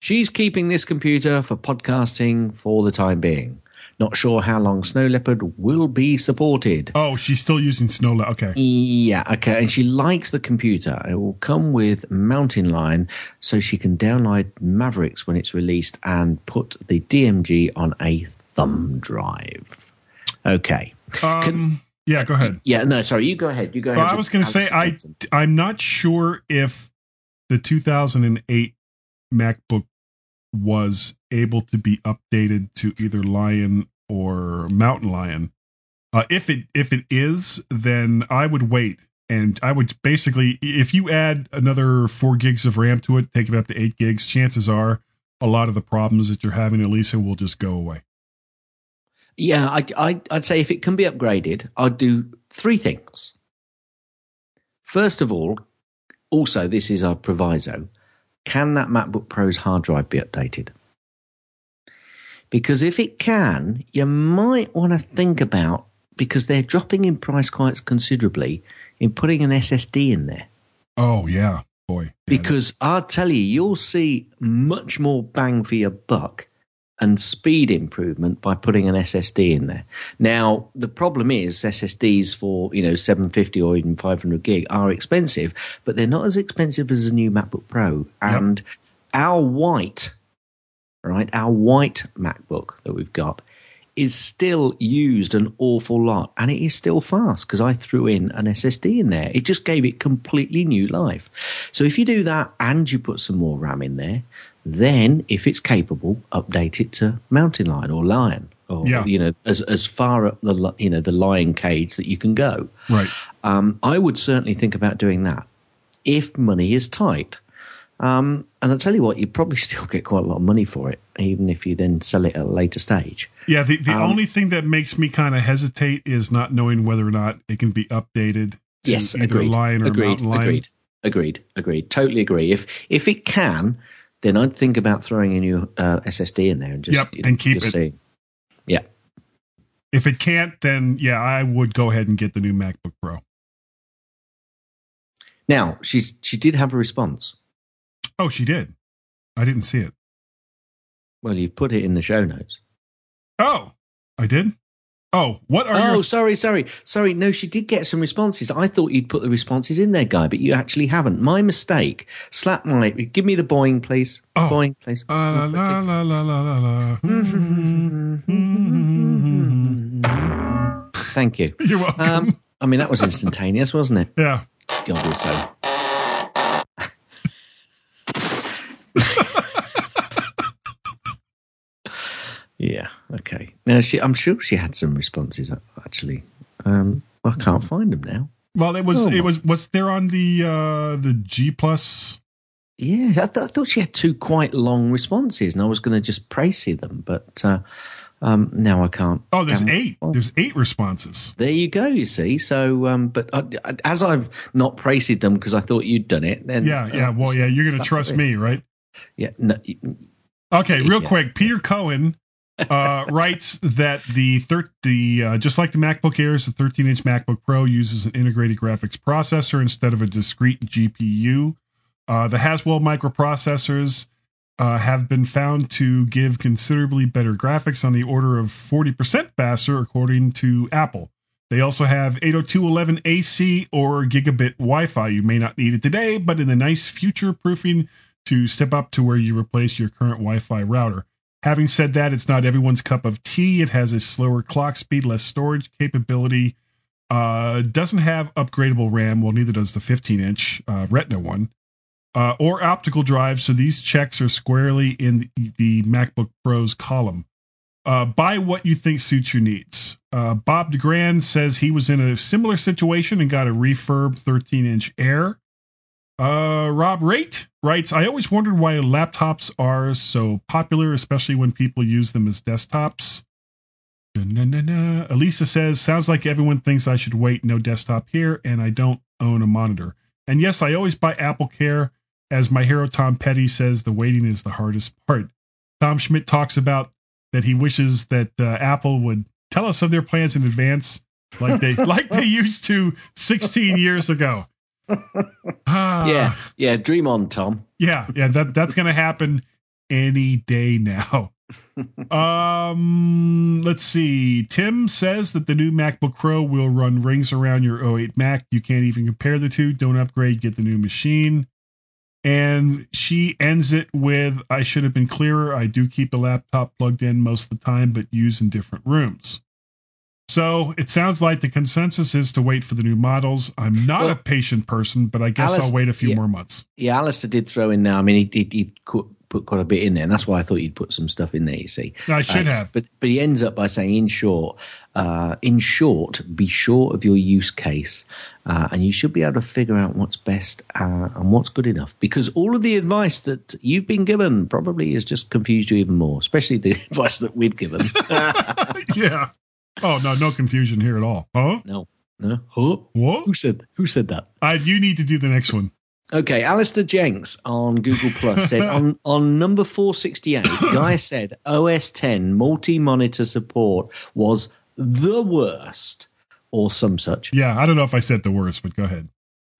She's keeping this computer for podcasting for the time being. Not sure how long Snow Leopard will be supported. Oh, she's still using Snow. Leopard. Okay. Yeah, okay. And she likes the computer. It will come with Mountain Lion so she can download Mavericks when it's released and put the DMG on a thumb drive. Okay. Um, yeah, go ahead. Yeah, no, sorry. You go ahead. You go ahead. I was going to say I I'm not sure if the 2008 MacBook was able to be updated to either Lion or Mountain Lion. Uh, if it if it is, then I would wait, and I would basically if you add another four gigs of RAM to it, take it up to eight gigs. Chances are a lot of the problems that you're having, Elisa, will just go away. Yeah, I, I, I'd say if it can be upgraded, I'd do three things. First of all, also, this is our proviso can that MacBook Pro's hard drive be updated? Because if it can, you might want to think about, because they're dropping in price quite considerably, in putting an SSD in there. Oh yeah, boy. Yeah, Because I'll tell you, you'll see much more bang for your buck and speed improvement by putting an SSD in there. Now, the problem is SSDs for, you know, 750 or even 500 gig are expensive, but they're not as expensive as a new MacBook Pro. And our white, right, our white MacBook that we've got is still used an awful lot and it is still fast because I threw in an SSD in there. It just gave it completely new life. So if you do that and you put some more RAM in there, then if it's capable, update it to Mountain Lion or Lion or Yeah. you know, as as far up the you know the lion cage that you can go. Right. Um, I would certainly think about doing that if money is tight. Um, and I'll tell you what, you probably still get quite a lot of money for it, even if you then sell it at a later stage. Yeah. The, the Um, only thing that makes me kind of hesitate is not knowing whether or not it can be updated. To yes, either agreed. lion or agreed. mountain lion. Agreed. Agreed. Agreed. Totally agree. If if it can, then I'd think about throwing a new uh, SSD in there and just Yep, and keep just it. see. Yeah. If it can't, then yeah, I would go ahead and get the new MacBook Pro. Now she's she did have a response. Oh, she did. I didn't see it. Well, you've put it in the show notes. Oh, I did. Oh, what are you oh, your? sorry, sorry, sorry. No, she did get some responses. I thought you'd put the responses in there, guy, but you actually haven't. My mistake. Slap my. Give me the boing, please. Oh. Boing, please. Uh, la la la la la la. la. Thank you. You're welcome. Um, I mean, that was instantaneous, wasn't it? yeah. God, we're so. yeah. Okay. Now, she. I'm sure she had some responses. Actually, um, I can't find them now. Well, it was Oh, it was was there on the uh the G plus. Yeah, I, th- I thought she had two quite long responses, and I was going to just praise them, but uh, um, now I can't. Oh, there's eight. There's eight responses. There you go. You see, so um, but I, I- as I've not praised them because I thought you'd done it. Then Yeah, yeah. uh, Well, yeah. You're gonna trust me, right? Yeah. No, Okay, real Yeah. quick. Peter Cohen uh, writes that the thir- the uh, just like the MacBook Airs, the 13 inch MacBook Pro uses an integrated graphics processor instead of a discrete GPU. Uh, the Haswell microprocessors uh, have been found to give considerably better graphics on the order of 40% faster, according to Apple. They also have 802.11ac or gigabit Wi Fi. You may not need it today, but in the nice future proofing to step up to where you replace your current Wi Fi router. Having said that, it's not everyone's cup of tea. It has a slower clock speed, less storage capability, uh, doesn't have upgradable RAM. Well, neither does the 15 inch uh, Retina one, uh, or optical drive. So these checks are squarely in the, the MacBook Pro's column. Uh, buy what you think suits your needs. Uh, Bob DeGrand says he was in a similar situation and got a refurb 13 inch Air. Uh, Rob Rate writes, I always wondered why laptops are so popular, especially when people use them as desktops. Da-na-na-na. Elisa says, sounds like everyone thinks I should wait, no desktop here, and I don't own a monitor. And yes, I always buy Apple Care. As my hero Tom Petty says, the waiting is the hardest part. Tom Schmidt talks about that he wishes that uh, Apple would tell us of their plans in advance, like they like they used to 16 years ago. Ah, yeah, yeah. Dream on, Tom. yeah, yeah. That that's gonna happen any day now. um, let's see. Tim says that the new MacBook Pro will run rings around your 08 Mac. You can't even compare the two. Don't upgrade. Get the new machine. And she ends it with I should have been clearer. I do keep the laptop plugged in most of the time, but use in different rooms. So it sounds like the consensus is to wait for the new models. I'm not Well, a patient person, but I guess Alice- I'll wait a few yeah. more months. Yeah, Alistair did throw in there. I mean, he he, he put, put quite a bit in there, and that's why I thought you'd put some stuff in there. You see, I should Uh, have. but but he ends up by saying, in short, uh, in short, be sure of your use case, uh, and you should be able to figure out what's best uh, and what's good enough. Because all of the advice that you've been given probably has just confused you even more, especially the advice that we've given. yeah. Oh no, no confusion here at all. Huh? no, no, huh? What? Who said who said that? Uh, you need to do the next one. Okay, Alistair Jenks on Google Plus said on, on number 468, Guy said OS 10 multi monitor support was the worst, or some such. Yeah, I don't know if I said the worst, but go ahead.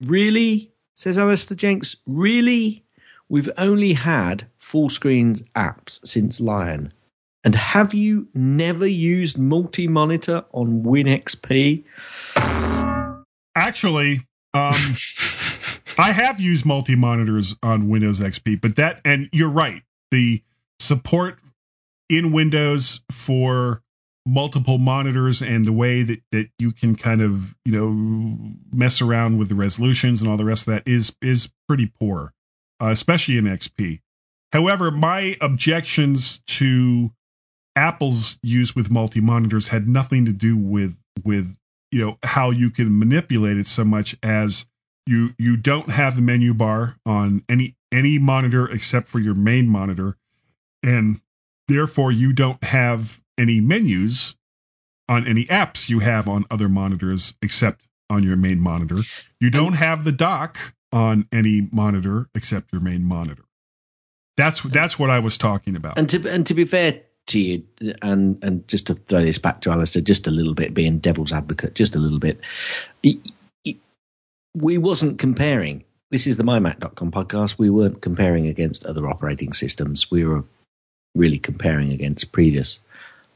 Really? Says Alistair Jenks. Really? We've only had full screen apps since Lion. And have you never used multi monitor on WinXP? Actually, um, I have used multi monitors on Windows XP, but that and you're right. The support in Windows for multiple monitors and the way that, that you can kind of you know mess around with the resolutions and all the rest of that is is pretty poor, uh, especially in XP. However, my objections to Apple's use with multi monitors had nothing to do with with you know how you can manipulate it so much as you you don't have the menu bar on any any monitor except for your main monitor. And therefore you don't have any menus on any apps you have on other monitors except on your main monitor. You don't have the dock on any monitor except your main monitor. That's that's what i was talking about. And to and to be fair to you, and and just to throw this back to Alistair, just a little bit, being devil's advocate, just a little bit. We wasn't comparing. This is the mymac.com podcast. We weren't comparing against other operating systems. We were really comparing against previous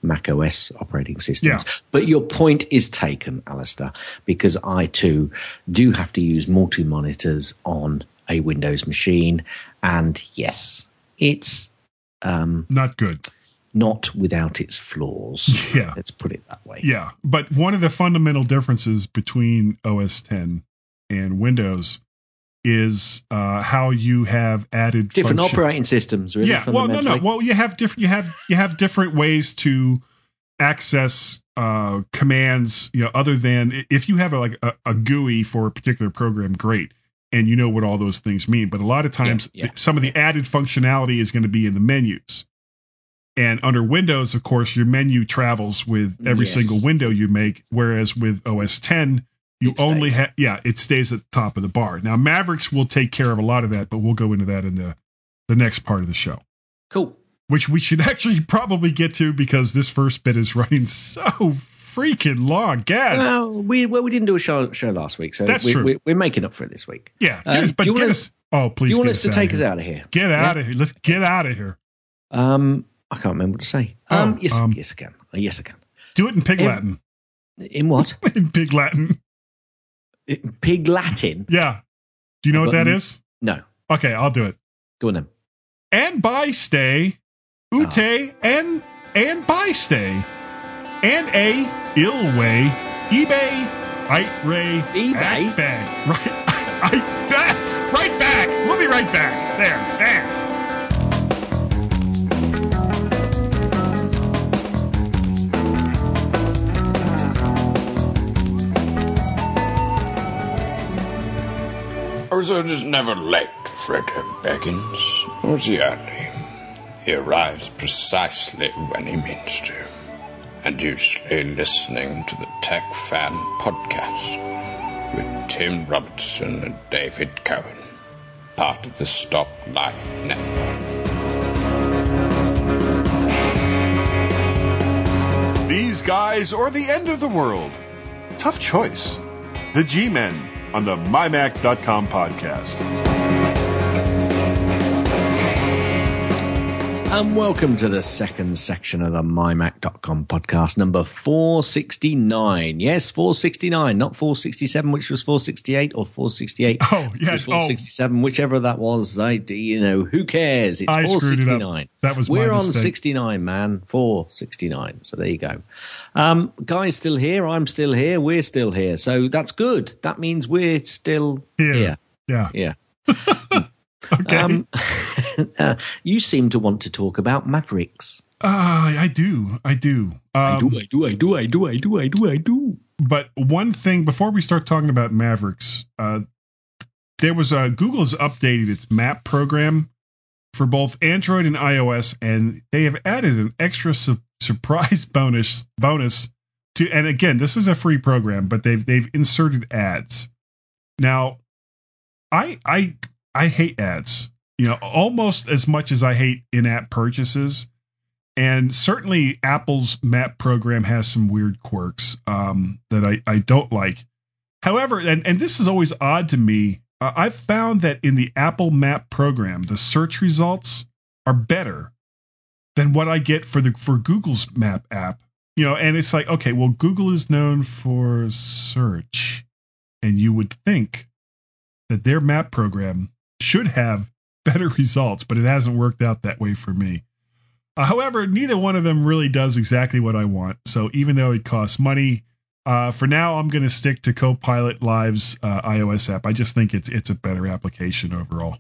Mac OS operating systems. Yeah. But your point is taken, Alistair, because I too do have to use multi monitors on a Windows machine. And yes, it's um, not good not without its flaws. Yeah. Let's put it that way. Yeah, but one of the fundamental differences between OS 10 and Windows is uh, how you have added Different function- operating systems, really. Yeah, well, no, no. Well, you have different. You have you have different ways to access uh, commands. You know, other than if you have a, like a, a GUI for a particular program, great, and you know what all those things mean. But a lot of times, Yeah, yeah. some of the added functionality is going to be in the menus. And under Windows, of course, your menu travels with every Yes. single window you make. Whereas with OS 10, you It only have yeah, it stays at the top of the bar. Now Mavericks will take care of a lot of that, but we'll go into that in the the next part of the show, Cool. which we should actually probably get to because this first bit is running so freaking long. Gas. Well, we well we didn't do a show show last week, so That's we, true. We, we're making up for it this week. yeah, uh, us- do but you get wanna- us. Oh, please! do you want us to take us out of here? Get Yeah? out of here! Let's get out of here. Um, I can't remember what to say. Oh, Um, yes, um, yes, I can. Uh, Yes, I can. Do it in Pig Latin. In what? in Pig Latin. In Pig Latin? Yeah. Do you know what that is? No. Okay, I'll do it. Go on then. and by stay, ute Ah. and and by stay, and a ill way, eBay, right ray, eBay? bag, right, I, back, right back. We'll be right back. There, there. Arizona is uh, never late, Frodo Baggins, or is he early? He arrives precisely when he means to, and usually listening to the Tech Fan Podcast with Tim Robertson and David Cohen, part of the Stoplight Network. These guys or the end of the world? Tough choice. The G Men on the MyMac.com podcast. And welcome to the second section of the mymac.com podcast, number 469. Yes, 469, not 467, which was 468, or 468, Oh, yeah, was oh. 467, whichever that was. I, you know, who cares? It's I screwed it up. 469. That was my We're on mistake. 69, man. 469. So there you go. Um, Guy's still here. I'm still here. We're still here. So that's good. That means we're still Here. here. Yeah. Yeah. Okay. Um, uh, you seem to want to talk about Mavericks. uh, I do. I do. Um, I do, I do, I do, I do, I do, I do, I do. but one thing before we start talking about Mavericks, uh, there was a Google has updated its map program for both Android and iOS, and they have added an extra su- surprise bonus bonus to. And again, this is a free program, but they've they've inserted ads. Now, I I I hate ads. You know, almost as much as I hate in-app purchases and certainly apple's map program has some weird quirks um, that I, I don't like however and, and this is always odd to me uh, i've found that in the apple map program the search results are better than what i get for the for google's map app you know and it's like okay well google is known for search and you would think that their map program should have better results but it hasn't worked out that way for me uh, however, neither one of them really does exactly what I want. So even though it costs money, uh, for now I'm going to stick to Copilot Live's uh, iOS app. I just think it's it's a better application overall.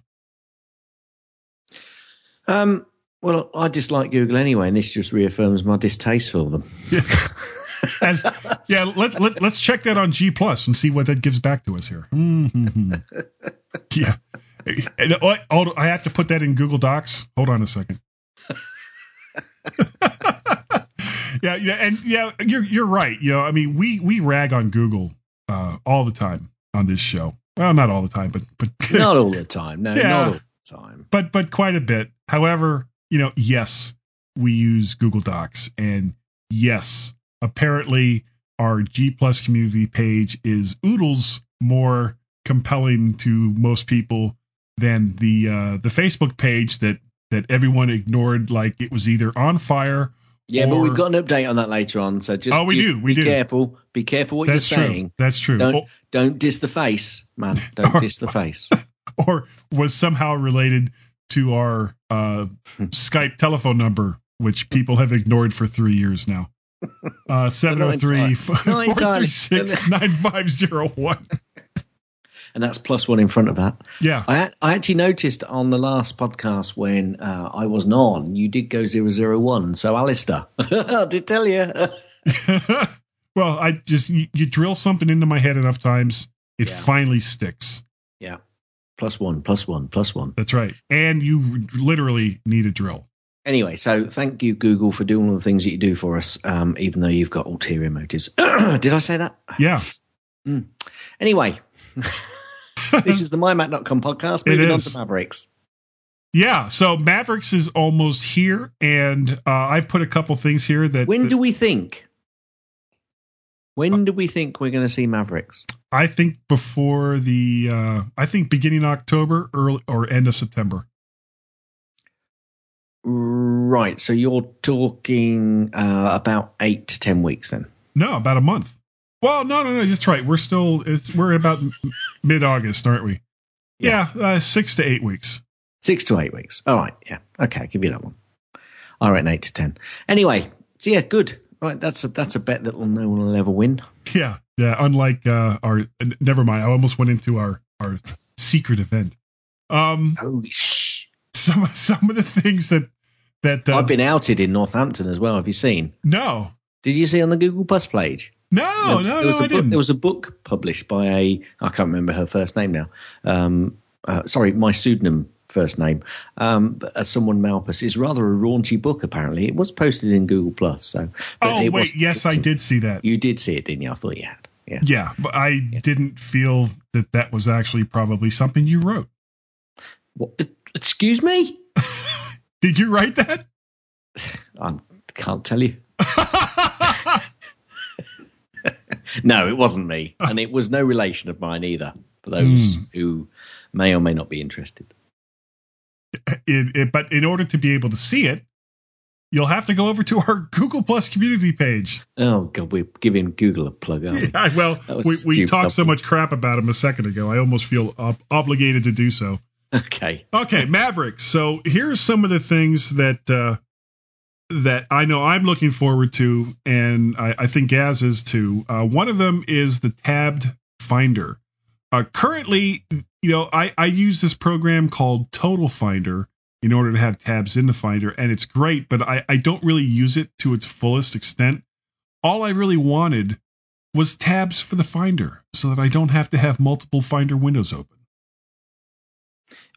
Um, Well, I dislike Google anyway, and this just reaffirms my distaste for them. As, yeah, let, let, let's check that on G Plus and see what that gives back to us here. Mhm. yeah. And, oh, oh, I have to put that in Google Docs. Hold on a second. yeah, yeah, and yeah, you're you're right. You know, I mean, we we rag on Google uh, all the time on this show. Well, not all the time, but but Not all the time. No, Yeah. not all the time. but but quite a bit. However, you know, yes, we use Google Docs, and yes, apparently our G Plus community page is oodles more compelling to most people than the uh, the Facebook page that that everyone ignored like it was either on fire. Yeah, but we've got an update on that later on. So just Oh, we just do, we be do. careful. Be careful what That's you're true. saying. That's true. Don't Or, don't diss the face, man. Don't diss the face. or was somehow related to our uh, Skype telephone number, which people have ignored for three years now. Uh, 703 entirely. Not entirely. 436 9501. And that's plus one in front of that. Yeah. I, I actually noticed on the last podcast when uh, I wasn't on, you did go 001. So, Alistair, I did tell you. well, I just, you, you drill something into my head enough times, it Yeah. finally sticks. yeah. Plus one, plus one, plus one. That's right. And you literally need a drill. Anyway, so thank you, Google, for doing all the things that you do for us, um, even though you've got ulterior motives. did I say that? Yeah. Anyway, this is the mymac.com podcast. Moving on to Mavericks. Yeah. So Mavericks is almost here. And uh, I've put a couple things here that. When that do we think? When do we think we're going to see Mavericks? I think before the, uh, I think beginning October, early or end of September. Right. So you're talking uh, about eight to 10 weeks then. No, about a month. Well, no, no, no. That's right. We're still, it's, we're about mid August, aren't we? Yeah. uh, six to eight weeks. Six to eight weeks. All right. Yeah. Okay. I'll give you that one. All right, eight to 10. Anyway. So yeah, good. Right. That's a, that's a bet that no one will ever win. Yeah. Yeah. Unlike uh, our, never mind. I almost went into our, our secret event. Um, Holy shh. some, some of the things that, that, uh, I've been outed in Northampton as well. Have you seen? no, Did you see on the Google Plus page? No, no, no, was I book, didn't. There was a book published by a I can't remember her first name now. Um, uh, sorry, my pseudonym first name. Um, uh, someone Malpas is rather a raunchy book. Apparently, it was posted in Google Plus. So, oh, it wait. yes, I did see that. You did see it, didn't you? I thought you had. Yeah. Yeah, but I didn't feel that that was actually probably something you wrote. What, uh, excuse me. Did you write that? I can't tell you. no, it wasn't me, and it was no relation of mine either. For those who may or may not be interested. it, it, but in order to be able to see it, you'll have to go over to our Google Plus community page. Oh God, we're giving Google a plug. Aren't we? Yeah, well, we, we talked so much crap about him a second ago. I almost feel ob- obligated to do so. Okay. Okay, Mavericks. So here's some of the things that uh, that I know I'm looking forward to, and I, I think Gaz is too. Uh, one of them is the tabbed finder. Uh, currently, you know, I, I use this program called Total Finder in order to have tabs in the finder, and it's great, but I, I don't really use it to its fullest extent. All I really wanted was tabs for the finder so that I don't have to have multiple finder windows open.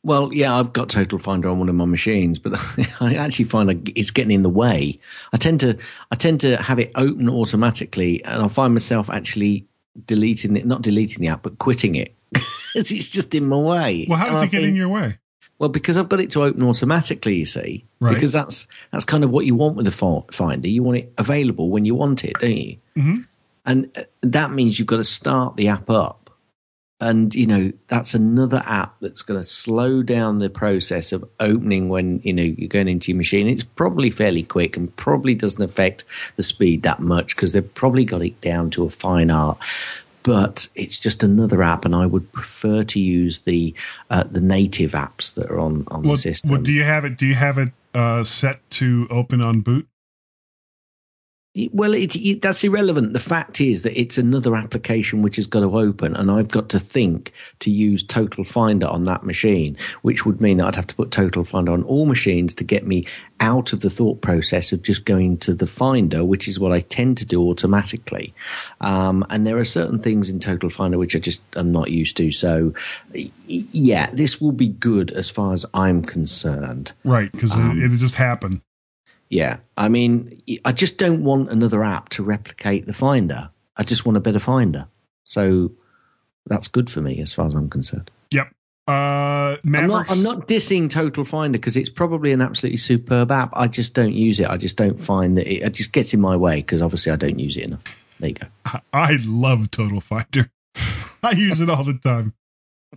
Well, yeah, I've got Total Finder on one of my machines, but I actually find it's getting in the way. I tend to I tend to have it open automatically, and I find myself actually deleting it, not deleting the app, but quitting it because it's just in my way. Well, how does it get in your way? Well, because I've got it to open automatically, you see. Right. Because that's that's kind of what you want with the Finder. You want it available when you want it, don't you? Mhm. And uh, that means you've got to start the app up. And you know that's another app that's going to slow down the process of opening when you know you're going into your machine. It's probably fairly quick and probably doesn't affect the speed that much because they've probably got it down to a fine art but it's just another app, and I would prefer to use the uh, the native apps that are on on the system. well, do you have it? Do you have it uh, set to open on boot? It- Well, it, it, that's irrelevant. The fact is that it's another application which has got to open, and I've got to think to use Total Finder on that machine, which would mean that I'd have to put Total Finder on all machines to get me out of the thought process of just going to the Finder, which is what I tend to do automatically. Um, and there are certain things in Total Finder which I just am not used to. So, yeah, this will be good as far as I'm concerned. Right, because Um, it, it'll just happen. Yeah, I mean, I just don't want another app to replicate the Finder. I just want a better Finder. So that's good for me as far as I'm concerned. Yep. Uh, I'm not, I'm not dissing Total Finder because it's probably an absolutely superb app. I just don't use it. I just don't find that it, it just gets in my way because obviously I don't use it enough. There you go. I love Total Finder. I use it all the time.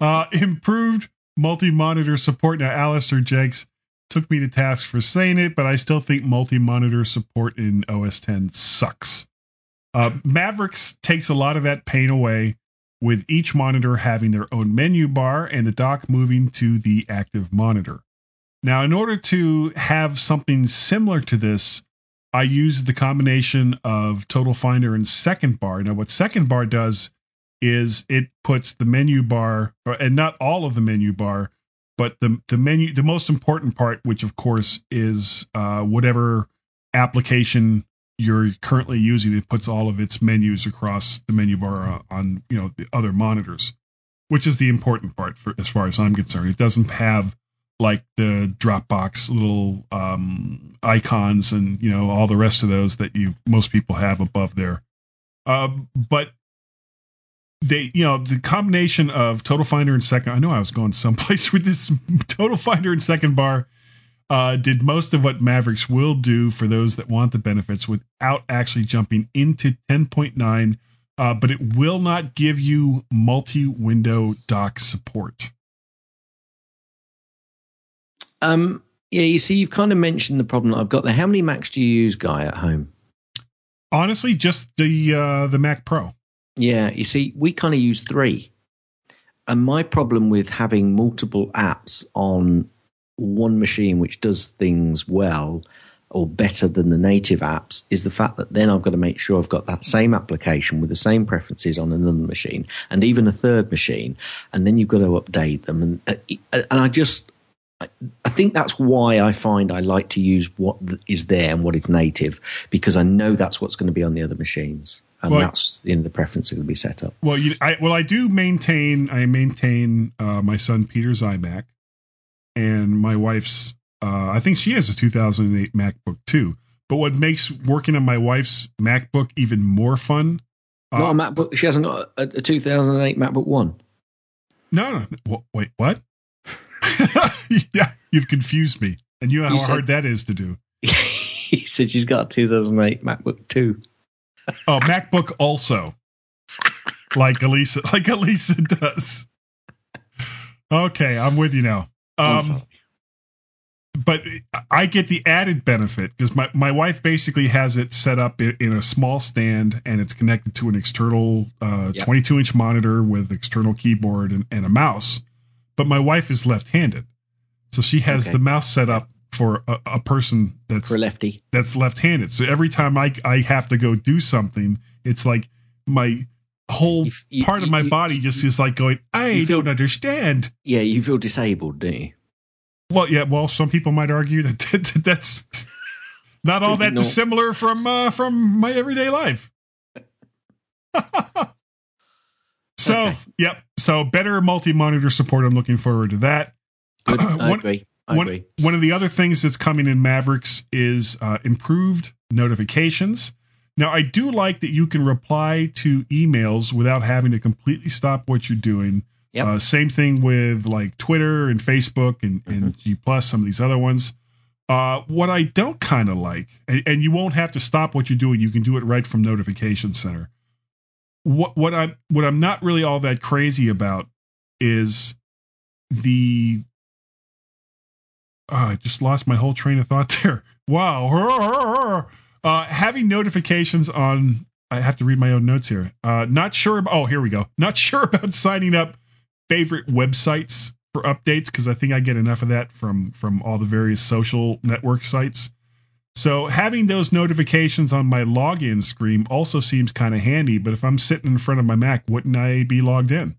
Uh, improved multi-monitor support. Now, Alistair Jenks took me to task for saying it, but I still think multi-monitor support in OS 10 sucks. Uh, Mavericks takes a lot of that pain away with each monitor having their own menu bar and the dock moving to the active monitor. Now, in order to have something similar to this, I use the combination of Total Finder and Second Bar. Now, what Second Bar does is it puts the menu bar, and not all of the menu bar, but the the menu, the most important part, which of course is uh, whatever application you're currently using. It puts all of its menus across the menu bar uh, on you know the other monitors, which is the important part for as far as I'm concerned. It doesn't have like the Dropbox little um, icons and you know all the rest of those that you most people have above there. Um, but they, you know, the combination of Total Finder and Second. I know I was going someplace with this Total Finder and Second Bar. Uh, did most of what Mavericks will do for those that want the benefits without actually jumping into 10.9, uh, but it will not give you multi window dock support. Um, yeah, you see, you've kind of mentioned the problem that I've got there. How many Macs do you use, Guy, at home? Honestly, just the uh, the Mac Pro. Yeah, you see, we kind of use three. And my problem with having multiple apps on one machine which does things well or better than the native apps is the fact that then I've got to make sure I've got that same application with the same preferences on another machine and even a third machine. And then you've got to update them. And, uh, and I just, I think that's why I find I like to use what is there and what is native because I know that's what's going to be on the other machines. And Well- that's in the preference that will be set up. Well, you, I well, I do maintain. I maintain uh, my son Peter's iMac, and my wife's. Uh, I think she has a 2008 MacBook too. But what makes working on my wife's MacBook even more fun? uh, Not a MacBook. She hasn't got a, a 2008 MacBook One. No, no. no. Wait, what? yeah, you've confused me, and you know how You said- hard that is to do. he said she's got a 2008 MacBook Two. Oh, MacBook also, like Elisa, like Elisa does. Okay, I'm with you now. Um, but I get the added benefit because my, my wife basically has it set up in, in a small stand and it's connected to an external uh, Yep. 22 inch monitor with external keyboard and, and a mouse. But my wife is left handed. So she has Okay. the mouse set up for a, a person that's for lefty. that's left handed. So every time I, I have to go do something, it's like my whole You you- part of my you- body just is like going, I feel- don't understand. Yeah, you feel disabled, don't you? Well, yeah. Well, some people might argue that, that that's not all that completely dissimilar from uh, from my everyday life. so, Okay. yep. So, better multi-monitor support. I'm looking forward to that. Good. I agree. I one, agree. one of the other things that's coming in Mavericks is uh, improved notifications. Now, I do like that you can reply to emails without having to completely stop what you're doing. Yep. Uh, same thing with like Twitter and Facebook and, and G Plus, some of these other ones. Uh, what I don't kind of like, and, and you won't have to stop what you're doing, you can do it right from Notification Center. What what I'm what I'm not really all that crazy about is the Oh, I just lost my whole train of thought there. Wow. Uh, having notifications on, I have to read my own notes here. Uh, not sure. Oh, here we go. Not sure about signing up favorite websites for updates because I think I get enough of that from from all the various social network sites. So having those notifications on my login screen also seems kind of handy. But if I'm sitting in front of my Mac, wouldn't I be logged in?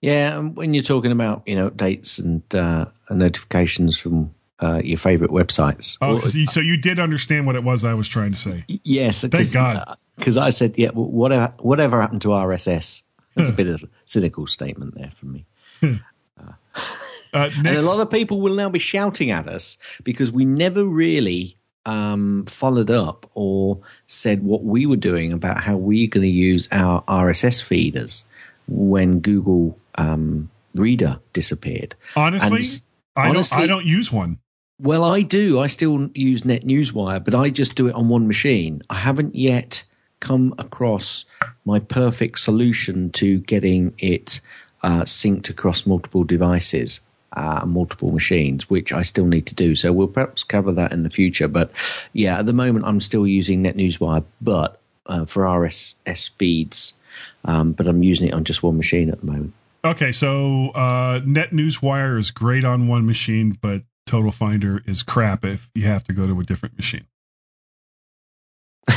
Yeah, and when you're talking about you know updates and, uh, and notifications from uh, your favorite websites. Oh, Well, 'cause you, so you did understand what it was I was trying to say. yes, Thank God. Because I said, yeah, whatever whatever happened to RSS? That's a bit of a cynical statement there from me. Uh, And next, a lot of people will now be shouting at us because we never really um, followed up or said what we were doing about how we're going to use our RSS feeders when Google um, Reader disappeared. honestly, and I don't. honestly- I don't use one. Well, I do. I still use Net NetNewsWire, but I just do it on one machine. I haven't yet come across my perfect solution to getting it uh, synced across multiple devices, uh, multiple machines, which I still need to do. So we'll perhaps cover that in the future. But yeah, at the moment, I'm still using NetNewsWire, but uh, for RSS feeds. Um, but I'm using it on just one machine at the moment. Okay, so uh, NetNewsWire is great on one machine, but Total Finder is crap if you have to go to a different machine.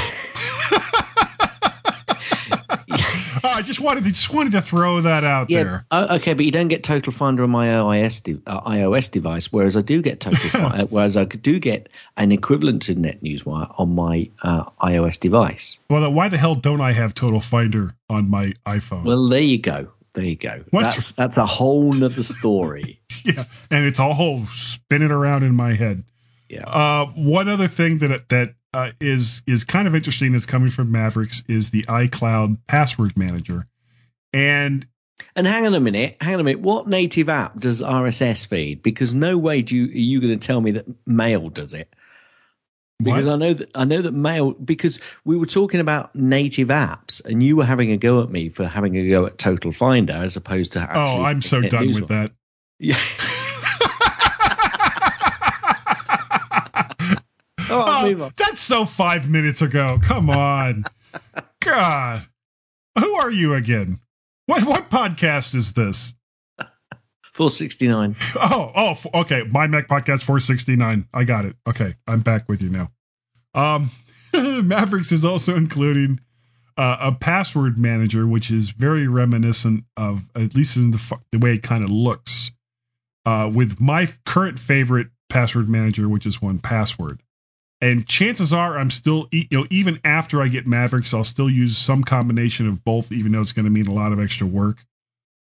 Oh, I just wanted to just wanted to throw that out there. Oh, okay, but you don't get Total Finder on my iOS de- uh, iOS device, whereas I do get Total Finder, whereas I do get an equivalent to Net NetNewsWire on my uh, iOS device. Well, then why the hell don't I have Total Finder on my iPhone? Well, there you go. There you go. What's- That's that's a whole nother story. yeah, and it's all spinning around in my head. yeah. Uh, one other thing that that uh, is is kind of interesting that's coming from Mavericks is the iCloud password manager, and And hang on a minute, hang on a minute. What native app does RSS feed? Because no way do you, are you going to tell me that Mail does it? Because What? I know that I know that Mail. Because we were talking about native apps, and you were having a go at me for having a go at Total Finder as opposed to oh, actually. oh, I'm so done with that. Yeah. Right, Oh, oh that's so five minutes ago. Come on, God, who are you again? What what podcast is this? Four sixty nine. Oh, oh, okay. My Mac Podcast 469. I got it. Okay, I'm back with you now. Um, Mavericks is also including uh, a password manager, which is very reminiscent of, at least in the the way it kind of looks, uh, with my current favorite password manager, which is 1Password. And chances are, I'm still, you know, even after I get Mavericks, I'll still use some combination of both, even though it's going to mean a lot of extra work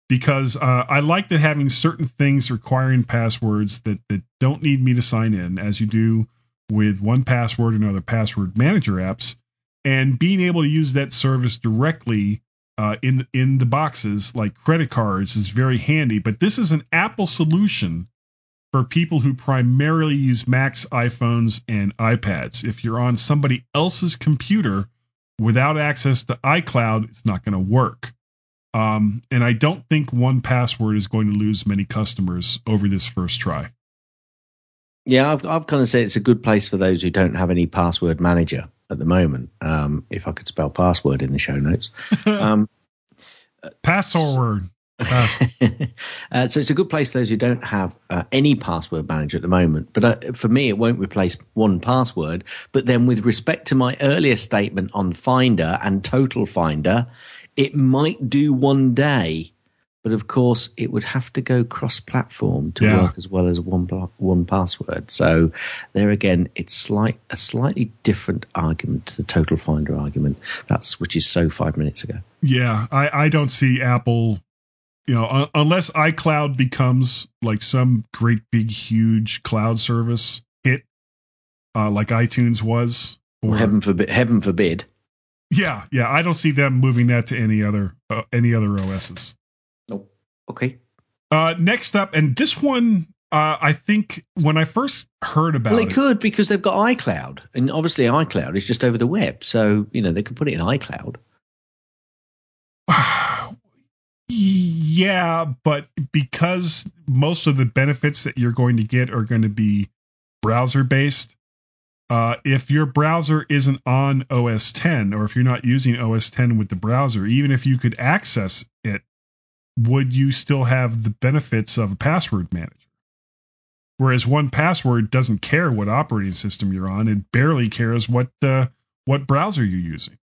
because uh, I like that having certain things requiring passwords that, that don't need me to sign in, as you do with 1Password and other password manager apps, and being able to use that service directly uh, in in the boxes like credit cards is very handy. But this is an Apple solution for people who primarily use Macs, iPhones, and iPads. If you're on somebody else's computer without access to iCloud, it's not going to work. Um, and I don't think 1Password is going to lose many customers over this first try. Yeah, I've, I've kind of said it's a good place for those who don't have any password manager at the moment. Um, if I could spell password in the show notes. Um, Password. Pass- uh, so it's a good place for those who don't have uh, any password manager at the moment. But uh, for me, it won't replace 1Password. But then, with respect to my earlier statement on Finder and Total Finder, it might do one day. But of course, it would have to go cross-platform to Yeah. work as well as one one password. So there again, it's slight a slightly different argument to the Total Finder argument. That's which is so five minutes ago. yeah, I, I don't see Apple, you know, un- unless iCloud becomes like some great big huge cloud service hit, uh, like iTunes was. Well, or- heaven forbid! Heaven forbid! Yeah, yeah, I don't see them moving that to any other uh, any other OSs. Nope. Okay. Uh, next up, and this one, uh, I think when I first heard about Well, they it, could because they've got iCloud, and obviously iCloud is just over the web, so you know they could put it in iCloud. yeah, but because most of the benefits that you're going to get are going to be browser based, uh, if your browser isn't on OS 10 or if you're not using OS 10 with the browser, even if you could access it, would you still have the benefits of a password manager? Whereas 1Password doesn't care what operating system you're on; it barely cares what uh, what browser you're using.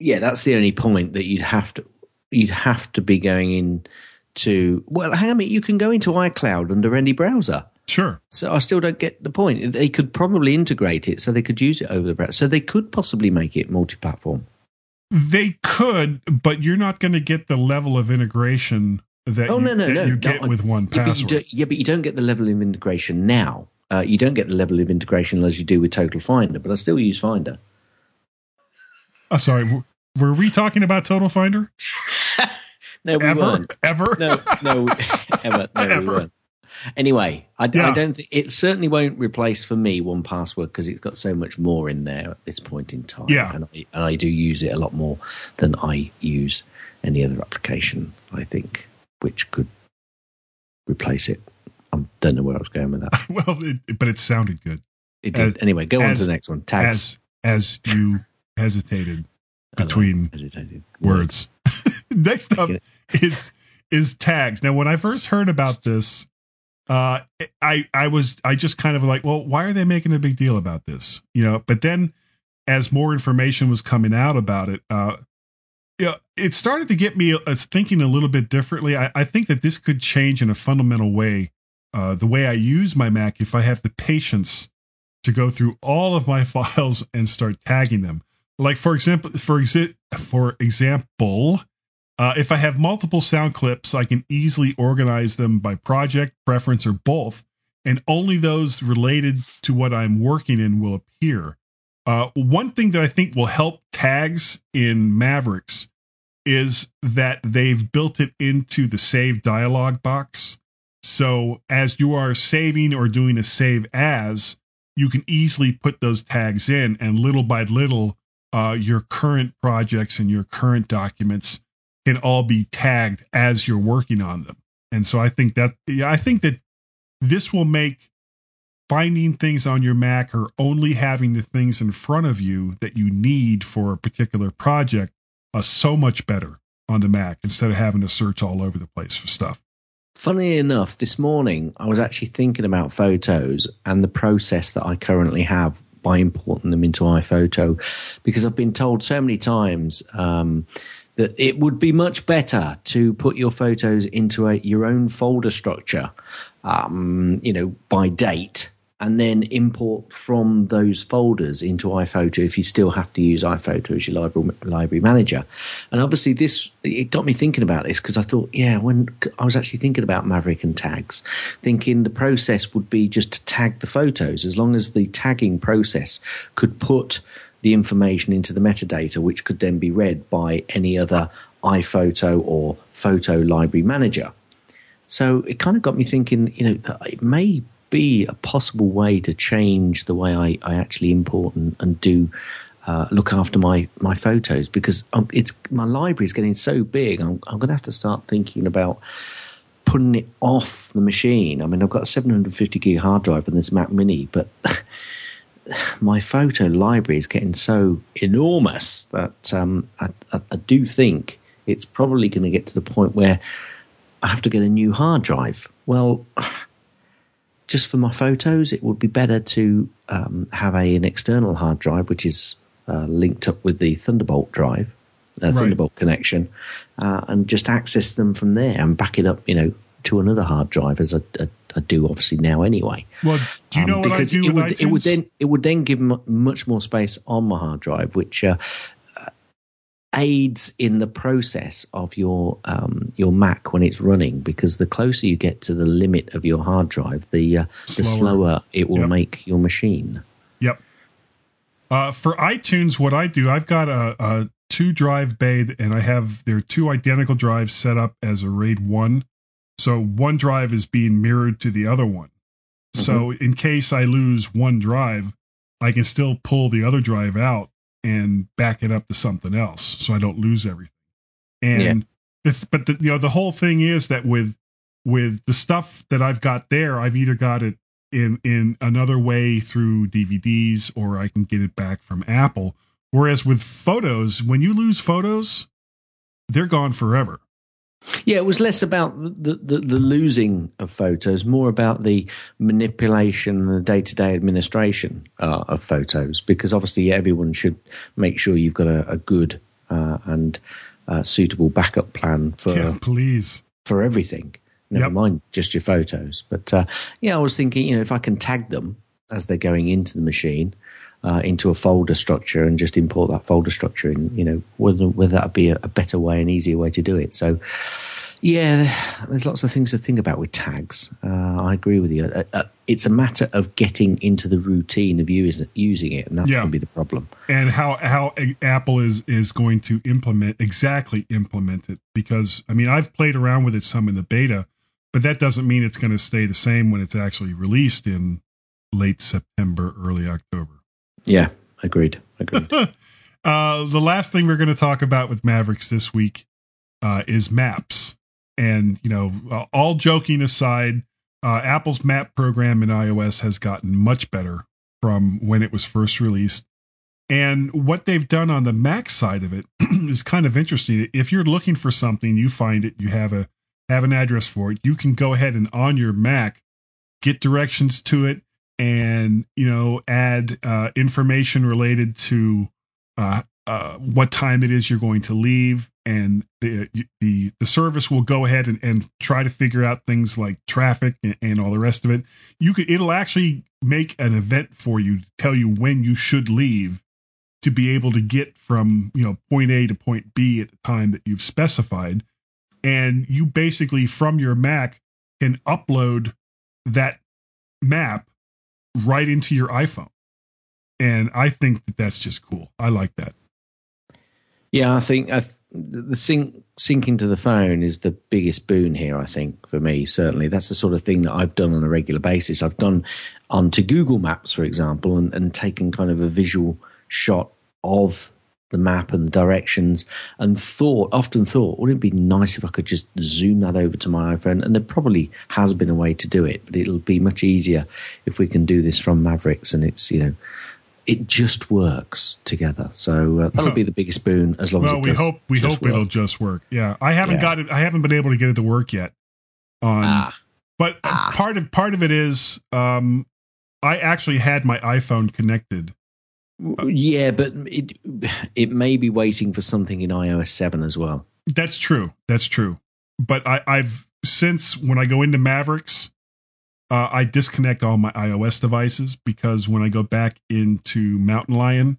Yeah, that's the only point that you'd have to you'd have to be going in to. Well, hang on a minute. You can go into iCloud under any browser. Sure. So I still don't get the point. They could probably integrate it so they could use it over the browser. So they could possibly make it multi-platform. They could, but you're not going to get the level of integration that, Oh, you, no, no, no. you No, get I- with one Yeah password. don't, yeah, but you don't get the level of integration now. Uh, you don't get the level of integration as you do with Total Finder, but I still use Finder. I'm sorry. w- Were we talking about Total Finder? No, we Ever? weren't. Ever? No, no, ever, no, we weren't. Anyway, I, I don't think it certainly won't replace for me 1Password because it's got so much more in there at this point in time. Yeah. and I, and I do use it a lot more than I use any other application. I think which could replace it. I don't know where I was going with that. well, it, but it sounded good It did. As- anyway, go on to the next one. Tags. as as you hesitated between hesitated. words. Next up is is tags. Now, when I first heard about this, uh, I I was I just kind of like, well, why are they making a big deal about this? You know, but then as more information was coming out about it, uh, you know, it started to get me uh, thinking a little bit differently. I, I think that this could change in a fundamental way uh, the way I use my Mac if I have the patience to go through all of my files and start tagging them. Like for example, for exi- for example, uh, if I have multiple sound clips, I can easily organize them by project, preference, or both, and only those related to what I'm working in will appear. Uh, one thing that I think will help tags in Mavericks is that they've built it into the save dialog box. So as you are saving or doing a save as, you can easily put those tags in, and little by little, uh, your current projects and your current documents can all be tagged as you're working on them. And so I think that yeah, I think that this will make finding things on your Mac or only having the things in front of you that you need for a particular project uh, so much better on the Mac instead of having to search all over the place for stuff. Funny enough, this morning I was actually thinking about photos and the process that I currently have by importing them into iPhoto because I've been told so many times um, that it would be much better to put your photos into a, your own folder structure, um, you know, by date. And then import from those folders into iPhoto if you still have to use iPhoto as your library, library manager. And obviously, this it got me thinking about this because I thought, yeah, when I was actually thinking about Maverick and tags, thinking the process would be just to tag the photos as long as the tagging process could put the information into the metadata, which could then be read by any other iPhoto or photo library manager. So it kind of got me thinking, you know, it may be a possible way to change the way I, I actually import and, and do uh, look after my, my photos because um, it's my library is getting so big. I'm, I'm going to have to start thinking about putting it off the machine. I mean, I've got a 750 gig hard drive on this Mac Mini, but my photo library is getting so enormous that um, I, I, I do think it's probably going to get to the point where I have to get a new hard drive. Well, just for my photos, it would be better to um, have a, an external hard drive, which is uh, linked up with the Thunderbolt drive, uh, Right. Thunderbolt connection, uh, and just access them from there and back it up, you know, to another hard drive as I, I do obviously now anyway. Well, do you Um, know what I because do it with would, it would then it would then give mu- much more space on my hard drive, which uh, uh, aids in the process of your um, your Mac when it's running. Because the closer you get to the limit of your hard drive, the uh, the Slower. slower it will Yep. make your machine. Yep. Uh, for iTunes, what I do, I've got a, a two drive bay, and I have there are two identical drives set up as a RAID one. So one drive is being mirrored to the other one. So mm-hmm. in case I lose one drive, I can still pull the other drive out and back it up to something else, so I don't lose everything. And the, but the, you know the whole thing is that with with the stuff that I've got there, I've either got it in in another way through DVDs or I can get it back from Apple. Whereas with photos, when you lose photos, they're gone forever. Yeah, it was less about the, the, the losing of photos, more about the manipulation and the day to day administration uh, of photos, because obviously everyone should make sure you've got a, a good uh, and uh, suitable backup plan for Yeah, please. for everything. Never Yep. mind just your photos. But uh, yeah, I was thinking, you know, if I can tag them as they're going into the machine, uh, into a folder structure, and just import that folder structure in, you know, whether whether that be a, a better way, an easier way to do it. So. Yeah, there's lots of things to think about with tags. Uh, I agree with you. Uh, uh, it's a matter of getting into the routine of using it, and that's Yeah. going to be the problem. and how how Apple is is going to implement exactly implement it because I mean I've played around with it some in the beta, but that doesn't mean it's going to stay the same when it's actually released in late September, early October. Yeah, agreed. Agreed. Uh, the last thing we're going to talk about with Mavericks this week uh, is maps. And, you know, uh, all joking aside, uh, Apple's map program in iOS has gotten much better from when it was first released. And what they've done on the Mac side of it is kind of interesting. If you're looking for something, you find it, you have a have an address for it, you can go ahead and on your Mac get directions to it and you know add uh, information related to uh, uh, what time it is you're going to leave, and the the the service will go ahead and, and try to figure out things like traffic and, and all the rest of it. You could it'll actually make an event for you to tell you when you should leave to be able to get from you know point A to point B at the time that you've specified, and you basically from your Mac can upload that map right into your iPhone. And I think that that's just cool. I like that. Yeah, I think I th- the sync syncing to the phone is the biggest boon here. I think for me, certainly, that's the sort of thing that I've done on a regular basis. I've gone onto Google Maps, for example, and, and taken kind of a visual shot of the map and the directions, and thought, often thought, wouldn't it be nice if I could just zoom that over to my iPhone? And there probably has been a way to do it, but it'll be much easier if we can do this from Mavericks, and it's you know. It just works together, so uh, that'll be the biggest boon as long as Well, it we does hope we hope it'll just work. Yeah, I haven't Yeah. got it. I haven't been able to get it to work yet. On, Ah. but Ah. part of part of it is um, I actually had my iPhone connected. Yeah, but it it may be waiting for something in iOS seven as well. That's true. That's true. But I, I've since when I go into Mavericks, uh, I disconnect all my iOS devices because when I go back into Mountain Lion,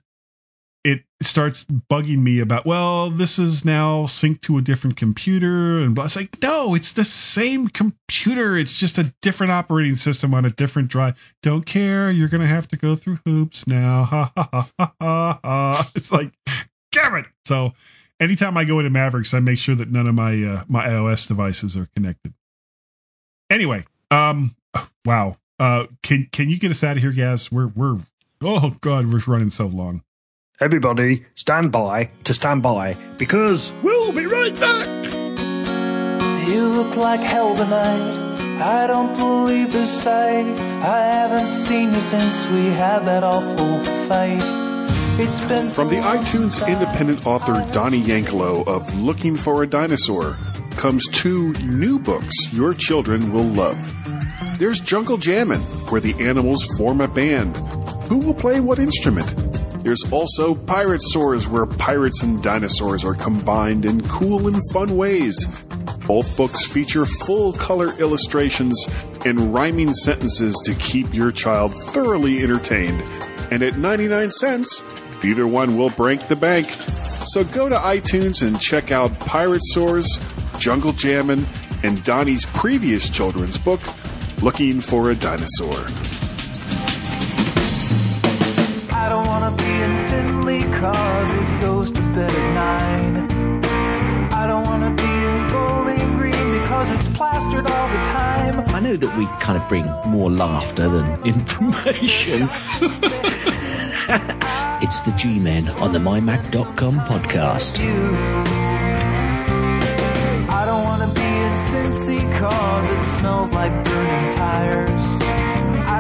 it starts bugging me about, well, this is now synced to a different computer. And blah. it's like, no, it's the same computer. It's just a different operating system on a different drive. Don't care. You're to have to go through hoops now. Ha ha ha ha ha. ha. It's like, damn it. So anytime I go into Mavericks, I make sure that none of my uh, my iOS devices are connected. Anyway, um, wow. Uh, can can you get us out of here, guys We're we're oh god, we're running so long. Everybody, stand by to stand by because we'll be right back. You look like hell tonight. I don't believe the sight. I haven't seen you since we had that awful fight. It's been From the iTunes since independent author Donnie Yankelo of Looking for a Dinosaur comes two new books your children will love. There's Jungle Jammin', where the animals form a band. Who will play what instrument? There's also Piratesaurs, where pirates and dinosaurs are combined in cool and fun ways. Both books feature full color illustrations and rhyming sentences to keep your child thoroughly entertained. And at 99 cents, either one will break the bank. So go to iTunes and check out Piratesaurs, Jungle Jammin', and Donnie's previous children's book, Looking for a Dinosaur. Cause it goes to bed at nine. I don't wanna be in Bowling Green because it's plastered all the time. I know that we kind of bring more laughter than information. it's the G Men on the MyMac.com podcast. I don't wanna be in Cincy cause it smells like burning tires.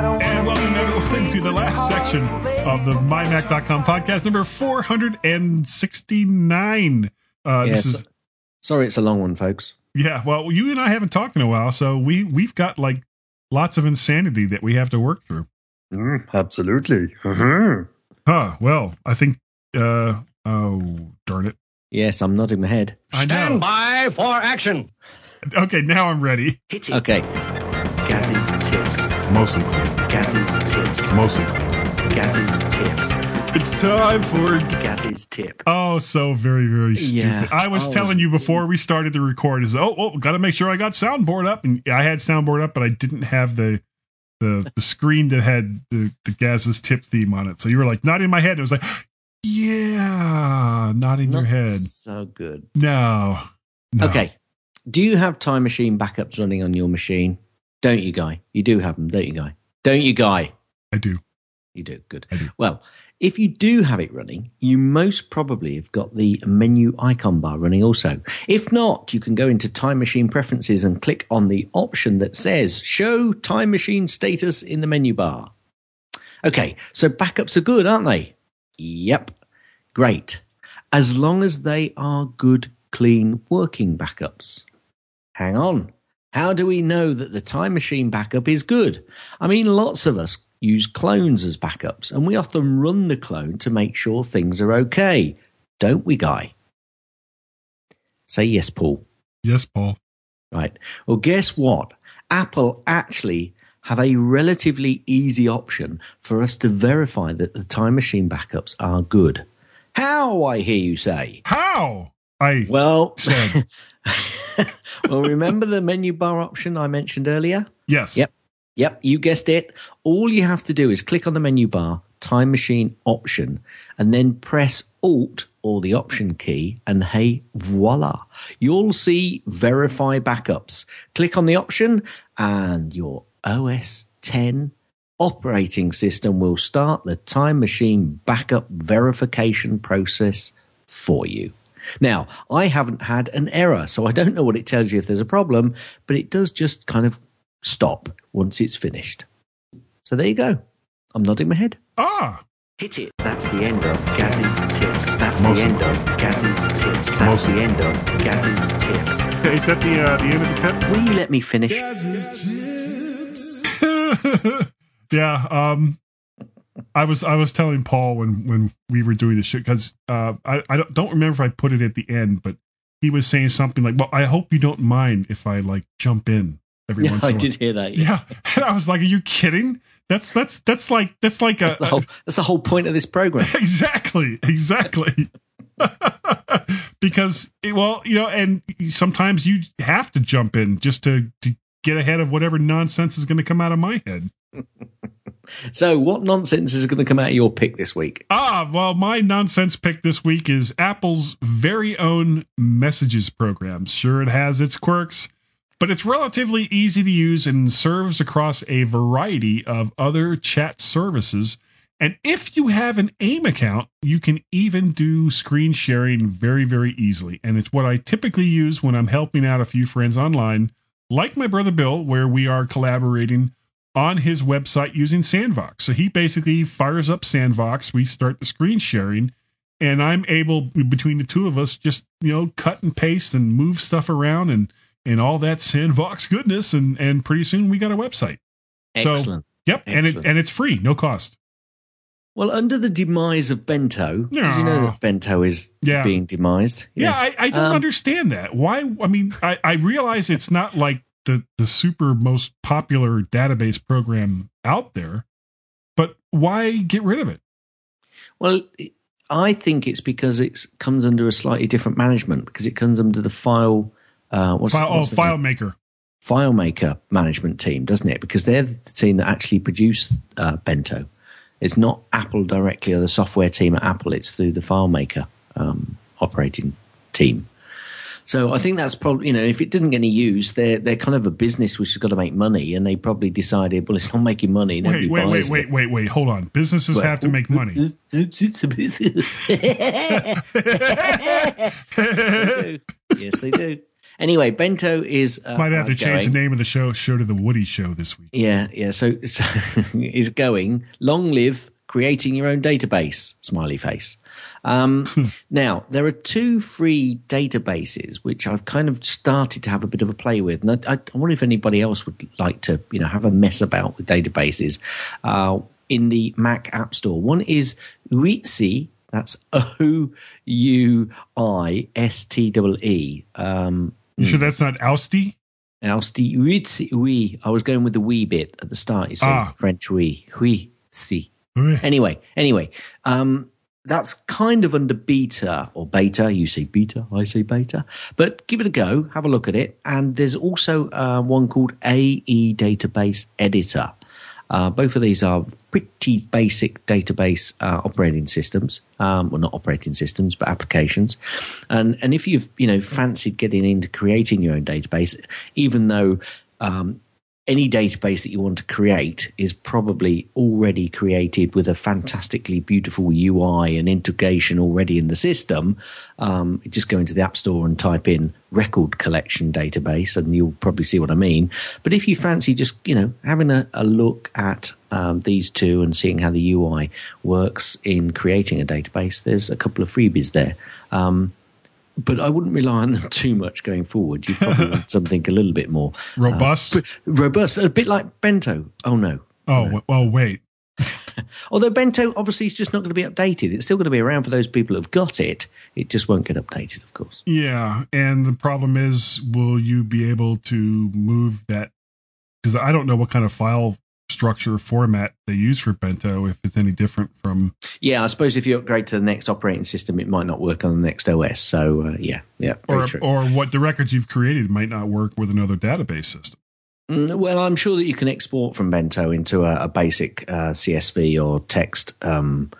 I don't And welcome everyone to the last section of the MyMac.com podcast, number 469. Uh, Yes. This is Sorry, it's a long one, folks. Yeah, well, you and I haven't talked in a while, so we we've got like lots of insanity that we have to work through. Mm, absolutely. Mhm. Huh. Well, I think. uh Oh, darn it! Yes, I'm nodding my head. Stand by for action. Okay, now I'm ready. Okay. Gaz's tips. Mostly, Gaz's tips. mostly. Gaz's tips. It's time for. Gaz's tip. Oh, so very, very stupid. Yeah. I was was- telling you before we started to record is oh, oh, got to make sure I got soundboard up, and I had soundboard up, but I didn't have the the the screen that had the the Gaz's tip theme on it. So you were like, not in my head. It was like, yeah, not in your head. So good. No. no. Okay. Do you have time machine backups running on your machine? Don't you, Guy? You do have them, don't you, Guy? Don't you, Guy? I do. You do. Good. Do. Well, if you do have it running, you most probably have got the menu icon bar running also. If not, you can go into Time Machine Preferences and click on the option that says Show Time Machine Status in the menu bar. Okay, so backups are good, aren't they? Yep. Great. As long as they are good, clean, working backups. Hang on. How do we know that the time machine backup is good? I mean, lots of us use clones as backups, and we often run the clone to make sure things are okay. Don't we, Guy? Say yes, Paul. Yes, Paul. Right. Well, guess what? Apple actually have a relatively easy option for us to verify that the time machine backups are good. How, I hear you say? How? I Well, said well, remember the menu bar option I mentioned earlier? yes. Yep. Yep, you guessed it. All you have to do is click on the menu bar, time machine option, and then press Alt or the option key, and hey, voila. You'll see verify backups. Click on the option, and your OS 10 operating system will start the time machine backup verification process for you. Now, I haven't had an error, so I don't know what it tells you if there's a problem, but it does just kind of stop once it's finished. So there you go. I'm nodding my head. Ah, Hit it. That's the end of Gaz's tips. That's Most the end of Gaz's tips. That's Most the end of Gaz's tips. is that the uh, the end of the tip? Will you let me finish? yeah. Um, I was I was telling Paul when when we were doing the shit because uh, I I don't, don't remember if I put it at the end, but he was saying something like, "Well, I hope you don't mind if I like jump in every Yeah, once I in a while." I did hear that. Yeah, and I was like, "Are you kidding? That's that's that's like that's like That's a, the whole. That's the whole point of this program. exactly exactly because it- well you know and sometimes you have to jump in just to, to get ahead of whatever nonsense is going to come out of my head So, what nonsense is going to come out of your pick this week? ah well my nonsense pick this week is apple's very own messages program sure it has its quirks but it's relatively easy to use and serves across a variety of other chat services And if you have an AIM account, you can even do screen sharing very, very easily. And it's what I typically use when I'm helping out a few friends online, like my brother Bill, where we are collaborating on his website using Sandvox. So he basically fires up Sandvox, we start the screen sharing, and I'm able between the two of us just, you know, cut and paste and move stuff around and and all that Sandvox goodness and and pretty soon we got a website. So- Excellent. Yep, and it and it's free, no cost. Well, under the demise of Bento, did you know that Bento is Yeah. being demised? Yeah, I, I don't Um, understand that. Why? I mean, I, I realize it's not like the the super most popular database program out there, but why get rid of it? Well, I think it's because it comes under a slightly different management because it comes under the file. Uh, what's, File, oh, what's name? FileMaker. FileMaker management team, doesn't it? Because they're the team that actually produce uh, Bento. It's not Apple directly or the software team at Apple. It's through the FileMaker um, operating team. So I think that's probably you know if it didn't get any use, they're they're kind of a business which has got to make money, and they probably decided, well, it's not making money. Wait, wait, wait, wait, wait, wait. Hold on. Businesses Well, have to make money. It's a business. yes, they do. Anyway, Bento is uh, Might have to uh, change the name of the show show to the Woody Show this week. Yeah, yeah. So, so is going. Long live creating your own database, smiley face. Um, now, there are two free databases which I've kind of started to have a bit of a play with. And I, I wonder if anybody else would like to, you know, have a mess about with databases uh, in the Mac App Store. One is Ouistee. That's O U I S T E E. Um, You sure that's not ousty? Ousty. Ouistee. Oui. I was going with the wee bit at the start. You see, Ah. French oui. Oui. Si. Anyway, anyway, um, that's kind of under beta or beta. You say beta, I say beta. But give it a go, have a look at it. And there's also uh, one called AE Database Editor. Uh, both of these are pretty basic database uh, operating systems. Um, well, not operating systems, but applications. And and if you've you know fancied getting into creating your own database, even though um, any database that you want to create is probably already created with a fantastically beautiful UI and integration already in the system. Um, just go into the App Store and type in record collection database, and you'll probably see what I mean. But if you fancy just you know having a, a look at um, these two and seeing how the UI works in creating a database, there's a couple of freebies there. Um, but I wouldn't rely on them too much going forward. You probably want something a little bit more uh, Robust? but robust, a bit like Bento. Oh no. Oh, w- well, wait. Although Bento obviously is just not going to be updated. It's still going to be around for those people who've got it. It just won't get updated, of course. Yeah, and the problem is, will you be able to move that? Because I don't know what kind of file structure format they use for Bento. If it's any different from Yeah, I suppose if you upgrade to the next operating system, it might not work on the next OS. So uh, yeah, yeah, or true. or what the records you've created might not work with another database system. Mm, Well, I'm sure that you can export from Bento into a, a basic uh, CSV or text um,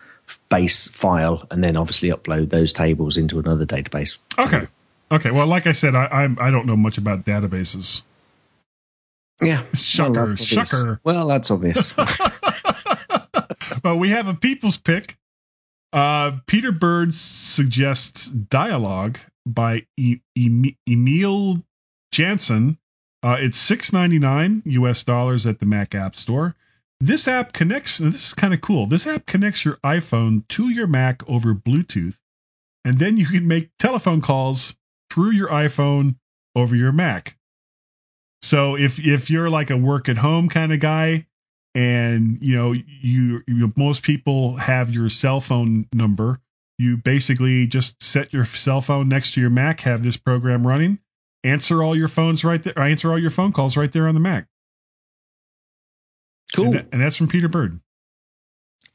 base file, and then obviously upload those tables into another database. Okay, okay. Well, like I said, I I, I don't know much about databases. Yeah, Shucker, well, that's obvious. shucker. Well, that's obvious. well, we have a people's pick. Uh, Peter Bird suggests Dialogue by e- e- Emil Jansen. Uh, it's six ninety nine US dollars at the Mac App Store. This app connects. This is kind of cool. This app connects your iPhone to your Mac over Bluetooth, and then you can make telephone calls through your iPhone over your Mac. So if if you're like a work at home kind of guy, and you know you, you most people have your cell phone number, you basically just set your cell phone next to your Mac, have this program running, answer all your phones right there, answer all your phone calls right there on the Mac. Cool. And, that- and that's from Peter Bird.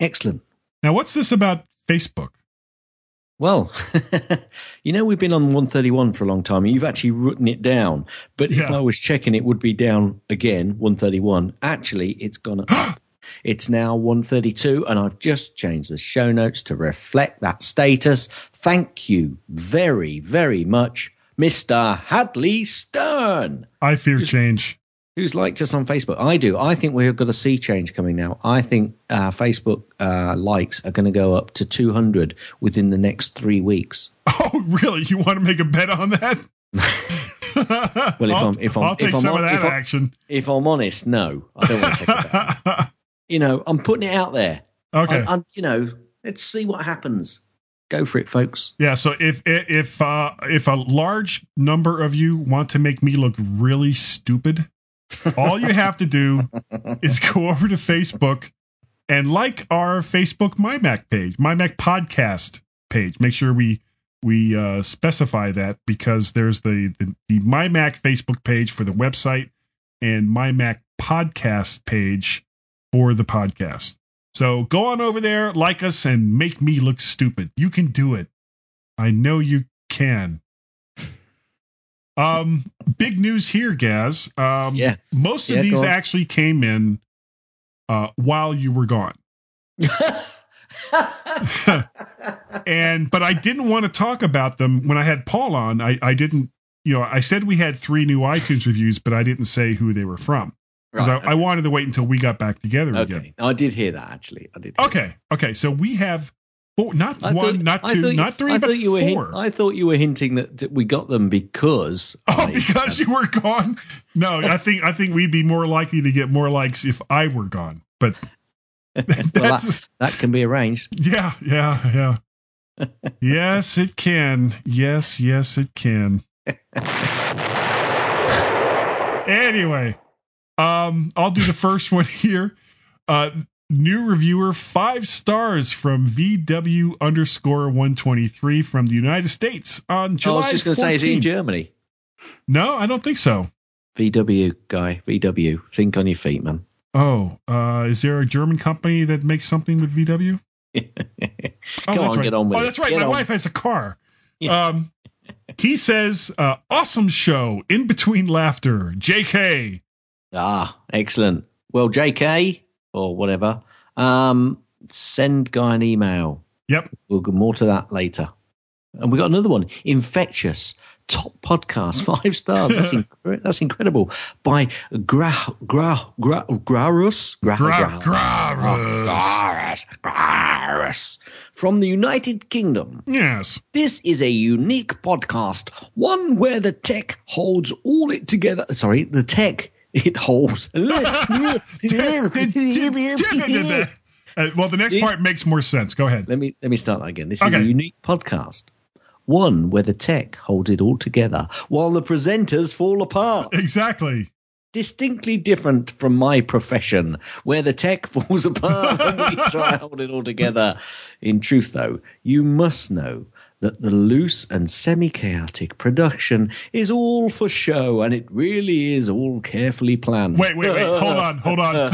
Excellent. Now, what's this about Facebook? Well, you know, we've been on 131 for a long time. You've actually written it down. But if Yeah. I was checking, it would be down again, 131. Actually, it's gone up. It's now 132, and I've just changed the show notes to reflect that status. Thank you very, very much, Mr. Hadley Stern. I fear change. Who's liked us on Facebook? I do. I think we've got a sea change coming now. I think uh, Facebook uh, likes are going to go up to 200 within the next three weeks. Oh, really? You want to make a bet on that? Well, if I'll, I'm if I'm I'll if I'm some hon- of that if I'm- if I'm honest, no, I don't want to take it back. You know, I'm putting it out there. Okay. I, you know, let's see what happens. Go for it, folks. Yeah, so if if uh, if a large number of you want to make me look really stupid, all you have to do is go over to Facebook and like our Facebook My Mac page, My Mac podcast page. Make sure we we uh, specify that because there's the, the the My Mac Facebook page for the website and My Mac podcast page for the podcast. So go on over there, like us, and make me look stupid. You can do it. I know you can. Um, big news here, Gaz. Um, Yeah. most of Yeah, these actually came in uh, while you were gone. and but I didn't want to talk about them when I had Paul on. I, I didn't, you know, I said we had three new iTunes reviews, but I didn't say who they were from because Right, I, I wanted to wait until we got back together again. Okay, I did hear that actually. I did. Okay, okay. So we have four, not I one, thought- not two, thought not three, I but thought you were hin- four. I thought you were hinting that, that we got them because. Oh, I- because you were gone? No, I think I think we'd be more likely to get more likes if I were gone. But well, that, that can be arranged. Yeah, yeah, yeah. yes, it can. Yes, yes, it can. anyway, um, I'll do the first one here. Uh, new reviewer, five stars from VW underscore 123 from the United States on July. I was just going to say, is he in 14th. Germany? No, I don't think so. VW guy, VW. Think on your feet, man. Oh, uh, is there a German company that makes something with VW? Oh, Come on, right. get on with oh, it. that's right. Get My on. wife has a car. Yeah. Um, he says, uh, "Awesome show, in between laughter." J.K. Ah, excellent. Well, JK or whatever, um, send Guy an email. Yep. We'll get more to that later. And we got another one. Infectious. Top podcast, five stars. That's, incre- that's incredible. By Gra Gra Gra Grarus Gra Gra- Grarus Grarus from the United Kingdom. Yes. This is a unique podcast, one where the tech holds all it together. Sorry, the tech it holds. Uh, well, the next This- part makes more sense. Go ahead. Let me let me start that again. This is Okay. a unique podcast. One where the tech holds it all together while the presenters fall apart. Exactly. Distinctly different from my profession, where the tech falls apart and we try to hold it all together. In truth, though, you must know that the loose and semi chaotic production is all for show and it really is all carefully planned. Wait, wait, wait. Hold on. Hold on.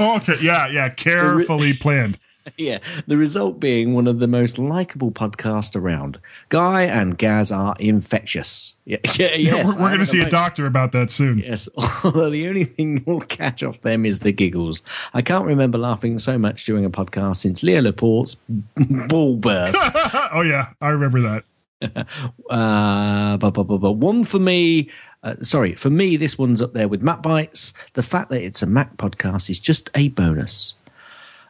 okay. Yeah, yeah. Carefully planned. yeah, the result being one of the most likable podcasts around. Guy and Gaz are infectious. Yeah, yeah, yes, we're we're going to see a doctor about that soon. Yes, although the only thing you'll catch off them is the giggles. I can't remember laughing so much during a podcast since Leo Laporte's ball burst. oh yeah, I remember that. Uh, but, but, but, but one for me. Uh, sorry, for me, this one's up there with Mac Bites. The fact that it's a Mac podcast is just a bonus.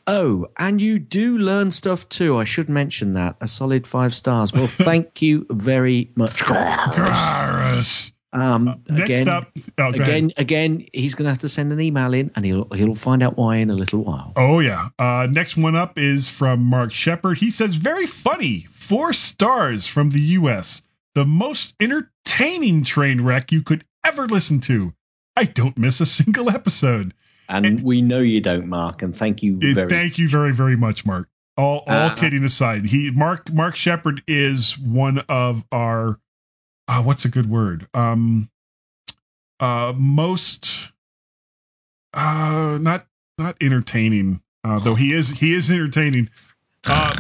Oh, and you do learn stuff too. I should mention that. A solid five stars. Well, thank you very much. Gross. Um, Next again, up, oh, again, ahead. again, he's going to have to send an email in, and he'll he'll find out why in a little while. Oh yeah. Uh, next one up is from Mark Shepard. He says, "Very funny, four stars from the U.S. The most entertaining train wreck you could ever listen to. I don't miss a single episode. And we know you don't, Mark. And thank you very. Thank you very very much, Mark. All all Uh, kidding aside, he Mark Mark Shepard is one of our uh, what's a good word? Um, uh, most uh, not not entertaining. Uh, though he is he is entertaining. Uh,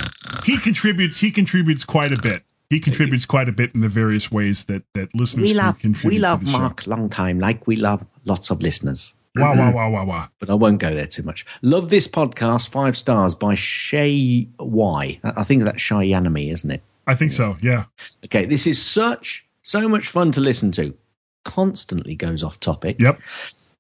he contributes he contributes quite a bit. He contributes quite a bit in the various ways that that listeners we can love contribute. we love to the show. Mark long time, like we love lots of listeners. Wow wow wow wow wow. But I won't go there too much. Love this podcast, five stars by Shay Y. I think that's Cheyenne, isn't it? I think so. Yeah. Okay, this is such so much fun to listen to. Constantly goes off topic. Yep.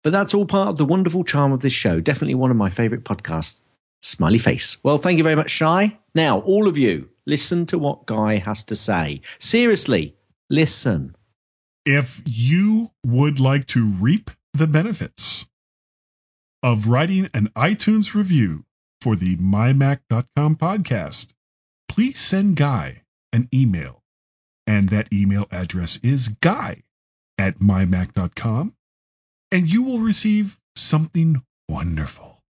But that's all part of the wonderful charm of this show. Definitely one of my favorite podcasts. Smiley face. Well, thank you very much, Shy. Now, all of you, listen to what Guy has to say. Seriously, listen. if you would like to reap the benefits of writing an iTunes review for the mymac.com podcast, please send Guy an email. And that email address is guy at mymac.com. And you will receive something wonderful.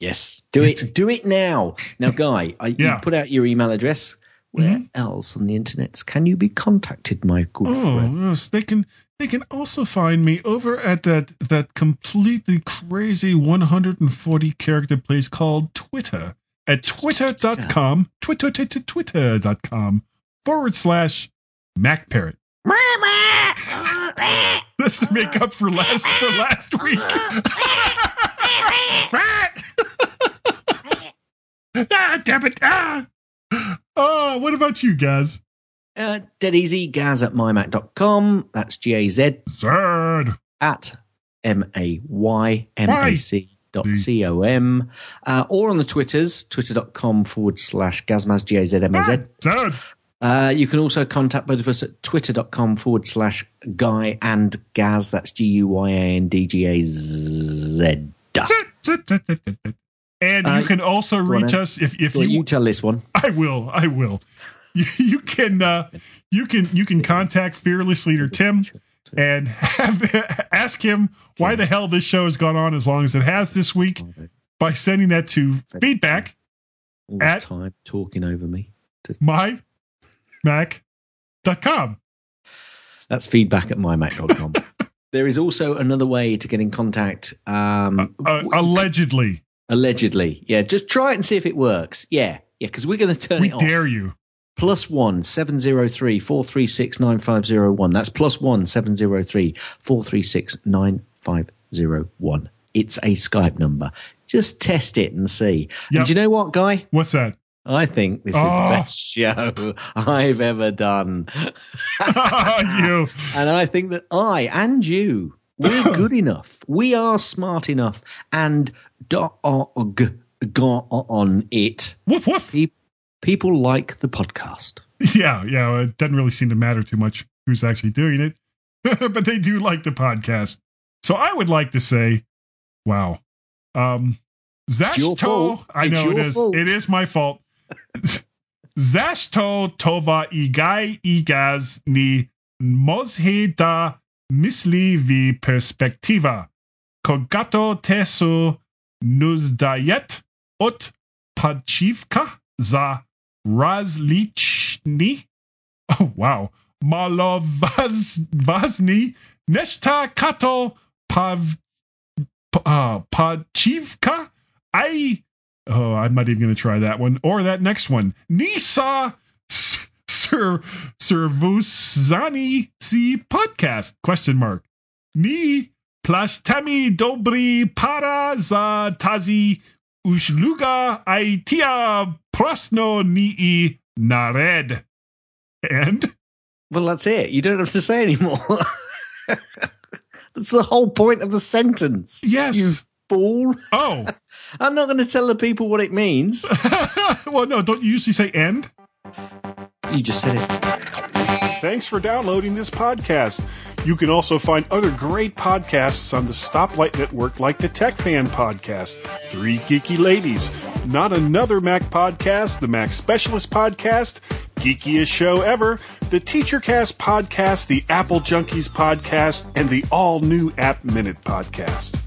Yes, do it. Do it now. Now, Guy, I, Yeah. you put out your email address. Where mm-hmm. else on the internet can you be contacted, my good oh, friend? Oh yes, they can. They can also find me over at that that completely crazy 140 character place called Twitter at twitter.com twitter twitter twitter.com forward slash MacParrot. That's to make up for last for last week. ah, damn it! Ah. Oh, what about you guys? Uh, dead easy, gaz at mymac.com. That's G A Z Zerd. at M A Y M A C dot C O M. Uh, or on the Twitters, twitter.com forward slash gazmaz, G A Z M A Z. Zerd. Uh, you can also contact both of us at twitter.com forward slash guy and gaz. That's G U Y A N D G A Z. Z. And Uh, you can also reach us if if you you tell this one. I will. I will. You, you can uh, you can you can contact fearless leader Tim and have, ask him why the hell this show has gone on as long as it has this week by sending that to feedback All At- time talking over me. my mac.com. That's feedback at mymac.com. there is also another way to get in contact. Um, Uh, allegedly, allegedly. Yeah, just try it and see if it works. Yeah, yeah, because we're going to turn we it off. dare you. Plus one seven zero three four three six nine five zero one. That's plus one seven zero three four three six nine five zero one. It's a Skype number. Just test it and see. Yep. And do you know what, Guy? What's that? I think this is Oh. the ah. best show I've ever done. you. And I think that I and you, we're good enough. We are smart enough and dog on it. Woof woof. Pe- People like the podcast. Yeah, yeah. It doesn't really seem to matter too much who's actually doing it, but they do like the podcast. So I would like to say, wow. Um, Zashto. I know it is. fault. It is my fault. Zashto tova igai igaz ni mozhe da misli vi perspektiva. Kogato tesu nuzdayet ot pachivka za razlichni. Oh, wow. Malovazny nesta kato pav uh, Pachivka. I oh, I'm not even going to try that one or that next one. Nisa Sir Servusani si podcast question mark. Ni plastami dobri para za tazi ushluga aitia prosno ni nared. And Well, that's it. You don't have to say anymore. that's the whole point of the sentence. yes. You fool. oh. I'm not going to tell the people what it means. well, no, don't you usually say end? You just said it. Thanks for downloading this podcast. You can also find other great podcasts on the Stoplight Network, like the Tech Fan Podcast, Three Geeky Ladies, Not Another Mac Podcast, the Mac Specialist Podcast, Geekiest Show Ever, the TeacherCast Podcast, the Apple Junkies Podcast, and the all new App Minute Podcast.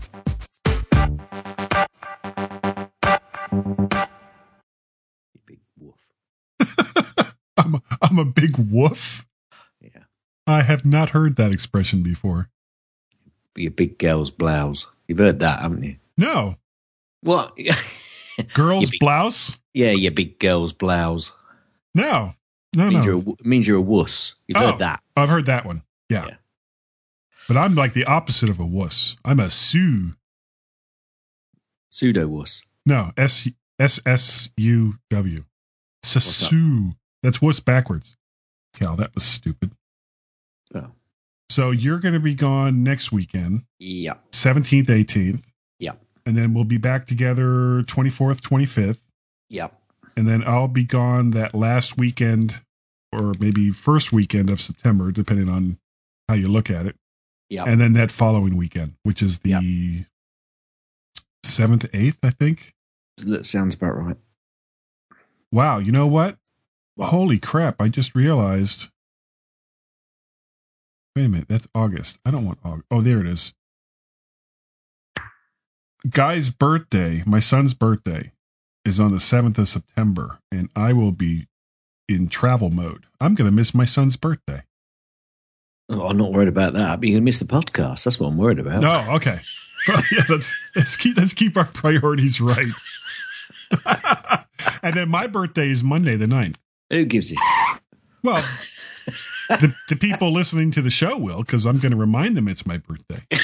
Big wolf. I'm a, I'm a big woof. I have not heard that expression before. Be a big girl's blouse. You've heard that, haven't you? No, What? girl's big- blouse. yeah, your big girl's blouse. No, no, Means, no. you're a, means you're a wuss. You've Oh. heard that. I've heard that one. Yeah. Yeah. but I'm like the opposite of a wuss. I'm a sue. Pseudo wuss. No, S S S U W. Sasu. That's wuss backwards. Cal, that was stupid. So you're going to be gone next weekend, Yeah. 17th, 18th, Yeah. and then we'll be back together 24th, 25th. Yeah. and then I'll be gone that last weekend or maybe first weekend of September, depending on how you look at it. Yeah. And then that following weekend, which is the seventh, eighth, I think. That sounds about right. Wow, you know what? What? Holy crap! I just realized. Wait a minute, that's August. I don't want August. Oh, there it is. Guy's birthday, my son's birthday, is on the 7th of September, and I will be in travel mode. I'm going to miss my son's birthday. Oh, I'm not worried about that. But you're going to miss the podcast. That's what I'm worried about. Oh, okay. yeah, let's, let's, keep, let's keep our priorities right. and then my birthday is Monday the 9th. Who gives a Well, the, the people listening to the show will, because I'm going to remind them it's my birthday.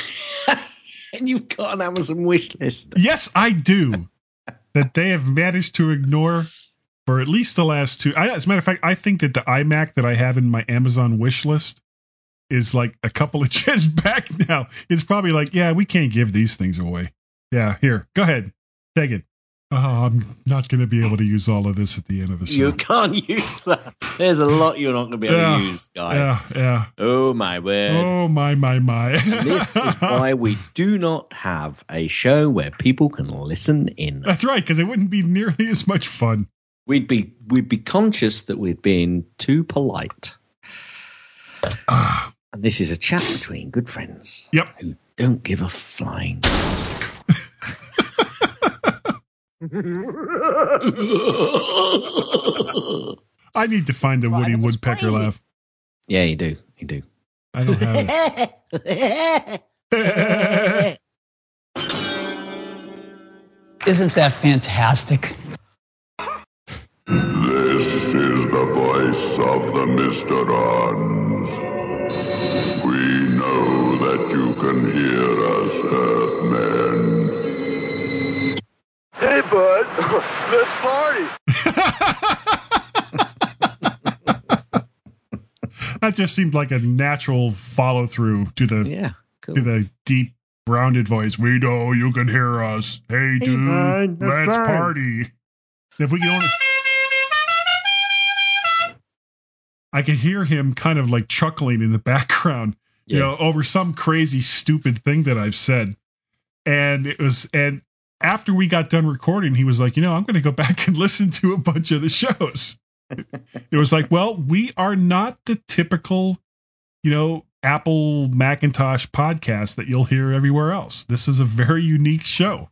And you've got an Amazon wish list. Yes, I do. that they have managed to ignore for at least the last two. I, as a matter of fact, I think that the iMac that I have in my Amazon wish list is like a couple of gens back now. It's probably like, yeah, we can't give these things away. Yeah, here, go ahead, take it. Oh, I'm not going to be able to use all of this at the end of the show. You can't use that. There's a lot you're not going to be able Yeah. to use, guy. yeah, yeah. Oh my word. Oh my my my. this is why we do not have a show where people can listen in. That's right, because it wouldn't be nearly as much fun. We'd be we'd be conscious that we're being too polite. Ah. and this is a chat between good friends. Yep. Who don't give a flying. I need to find a Woody Woodpecker laugh. Yeah, you do. You do. I don't have it. Isn't that fantastic? This is the voice of the Mysterons. We know that you can hear us, Earthmen. Hey, bud, let's party. that just seemed like a natural follow through to the yeah to the deep rounded voice. We know you can hear us. Hey, dude, bud, let's right. party. If we can only. I could hear him kind of like chuckling in the background, you know, over some crazy stupid thing that I've said. And it was, and after we got done recording, he was like, you know, I'm going to go back and listen to a bunch of the shows. it was like, well, we are not the typical, you know, Apple Macintosh podcast that you'll hear everywhere else. This is a very unique show.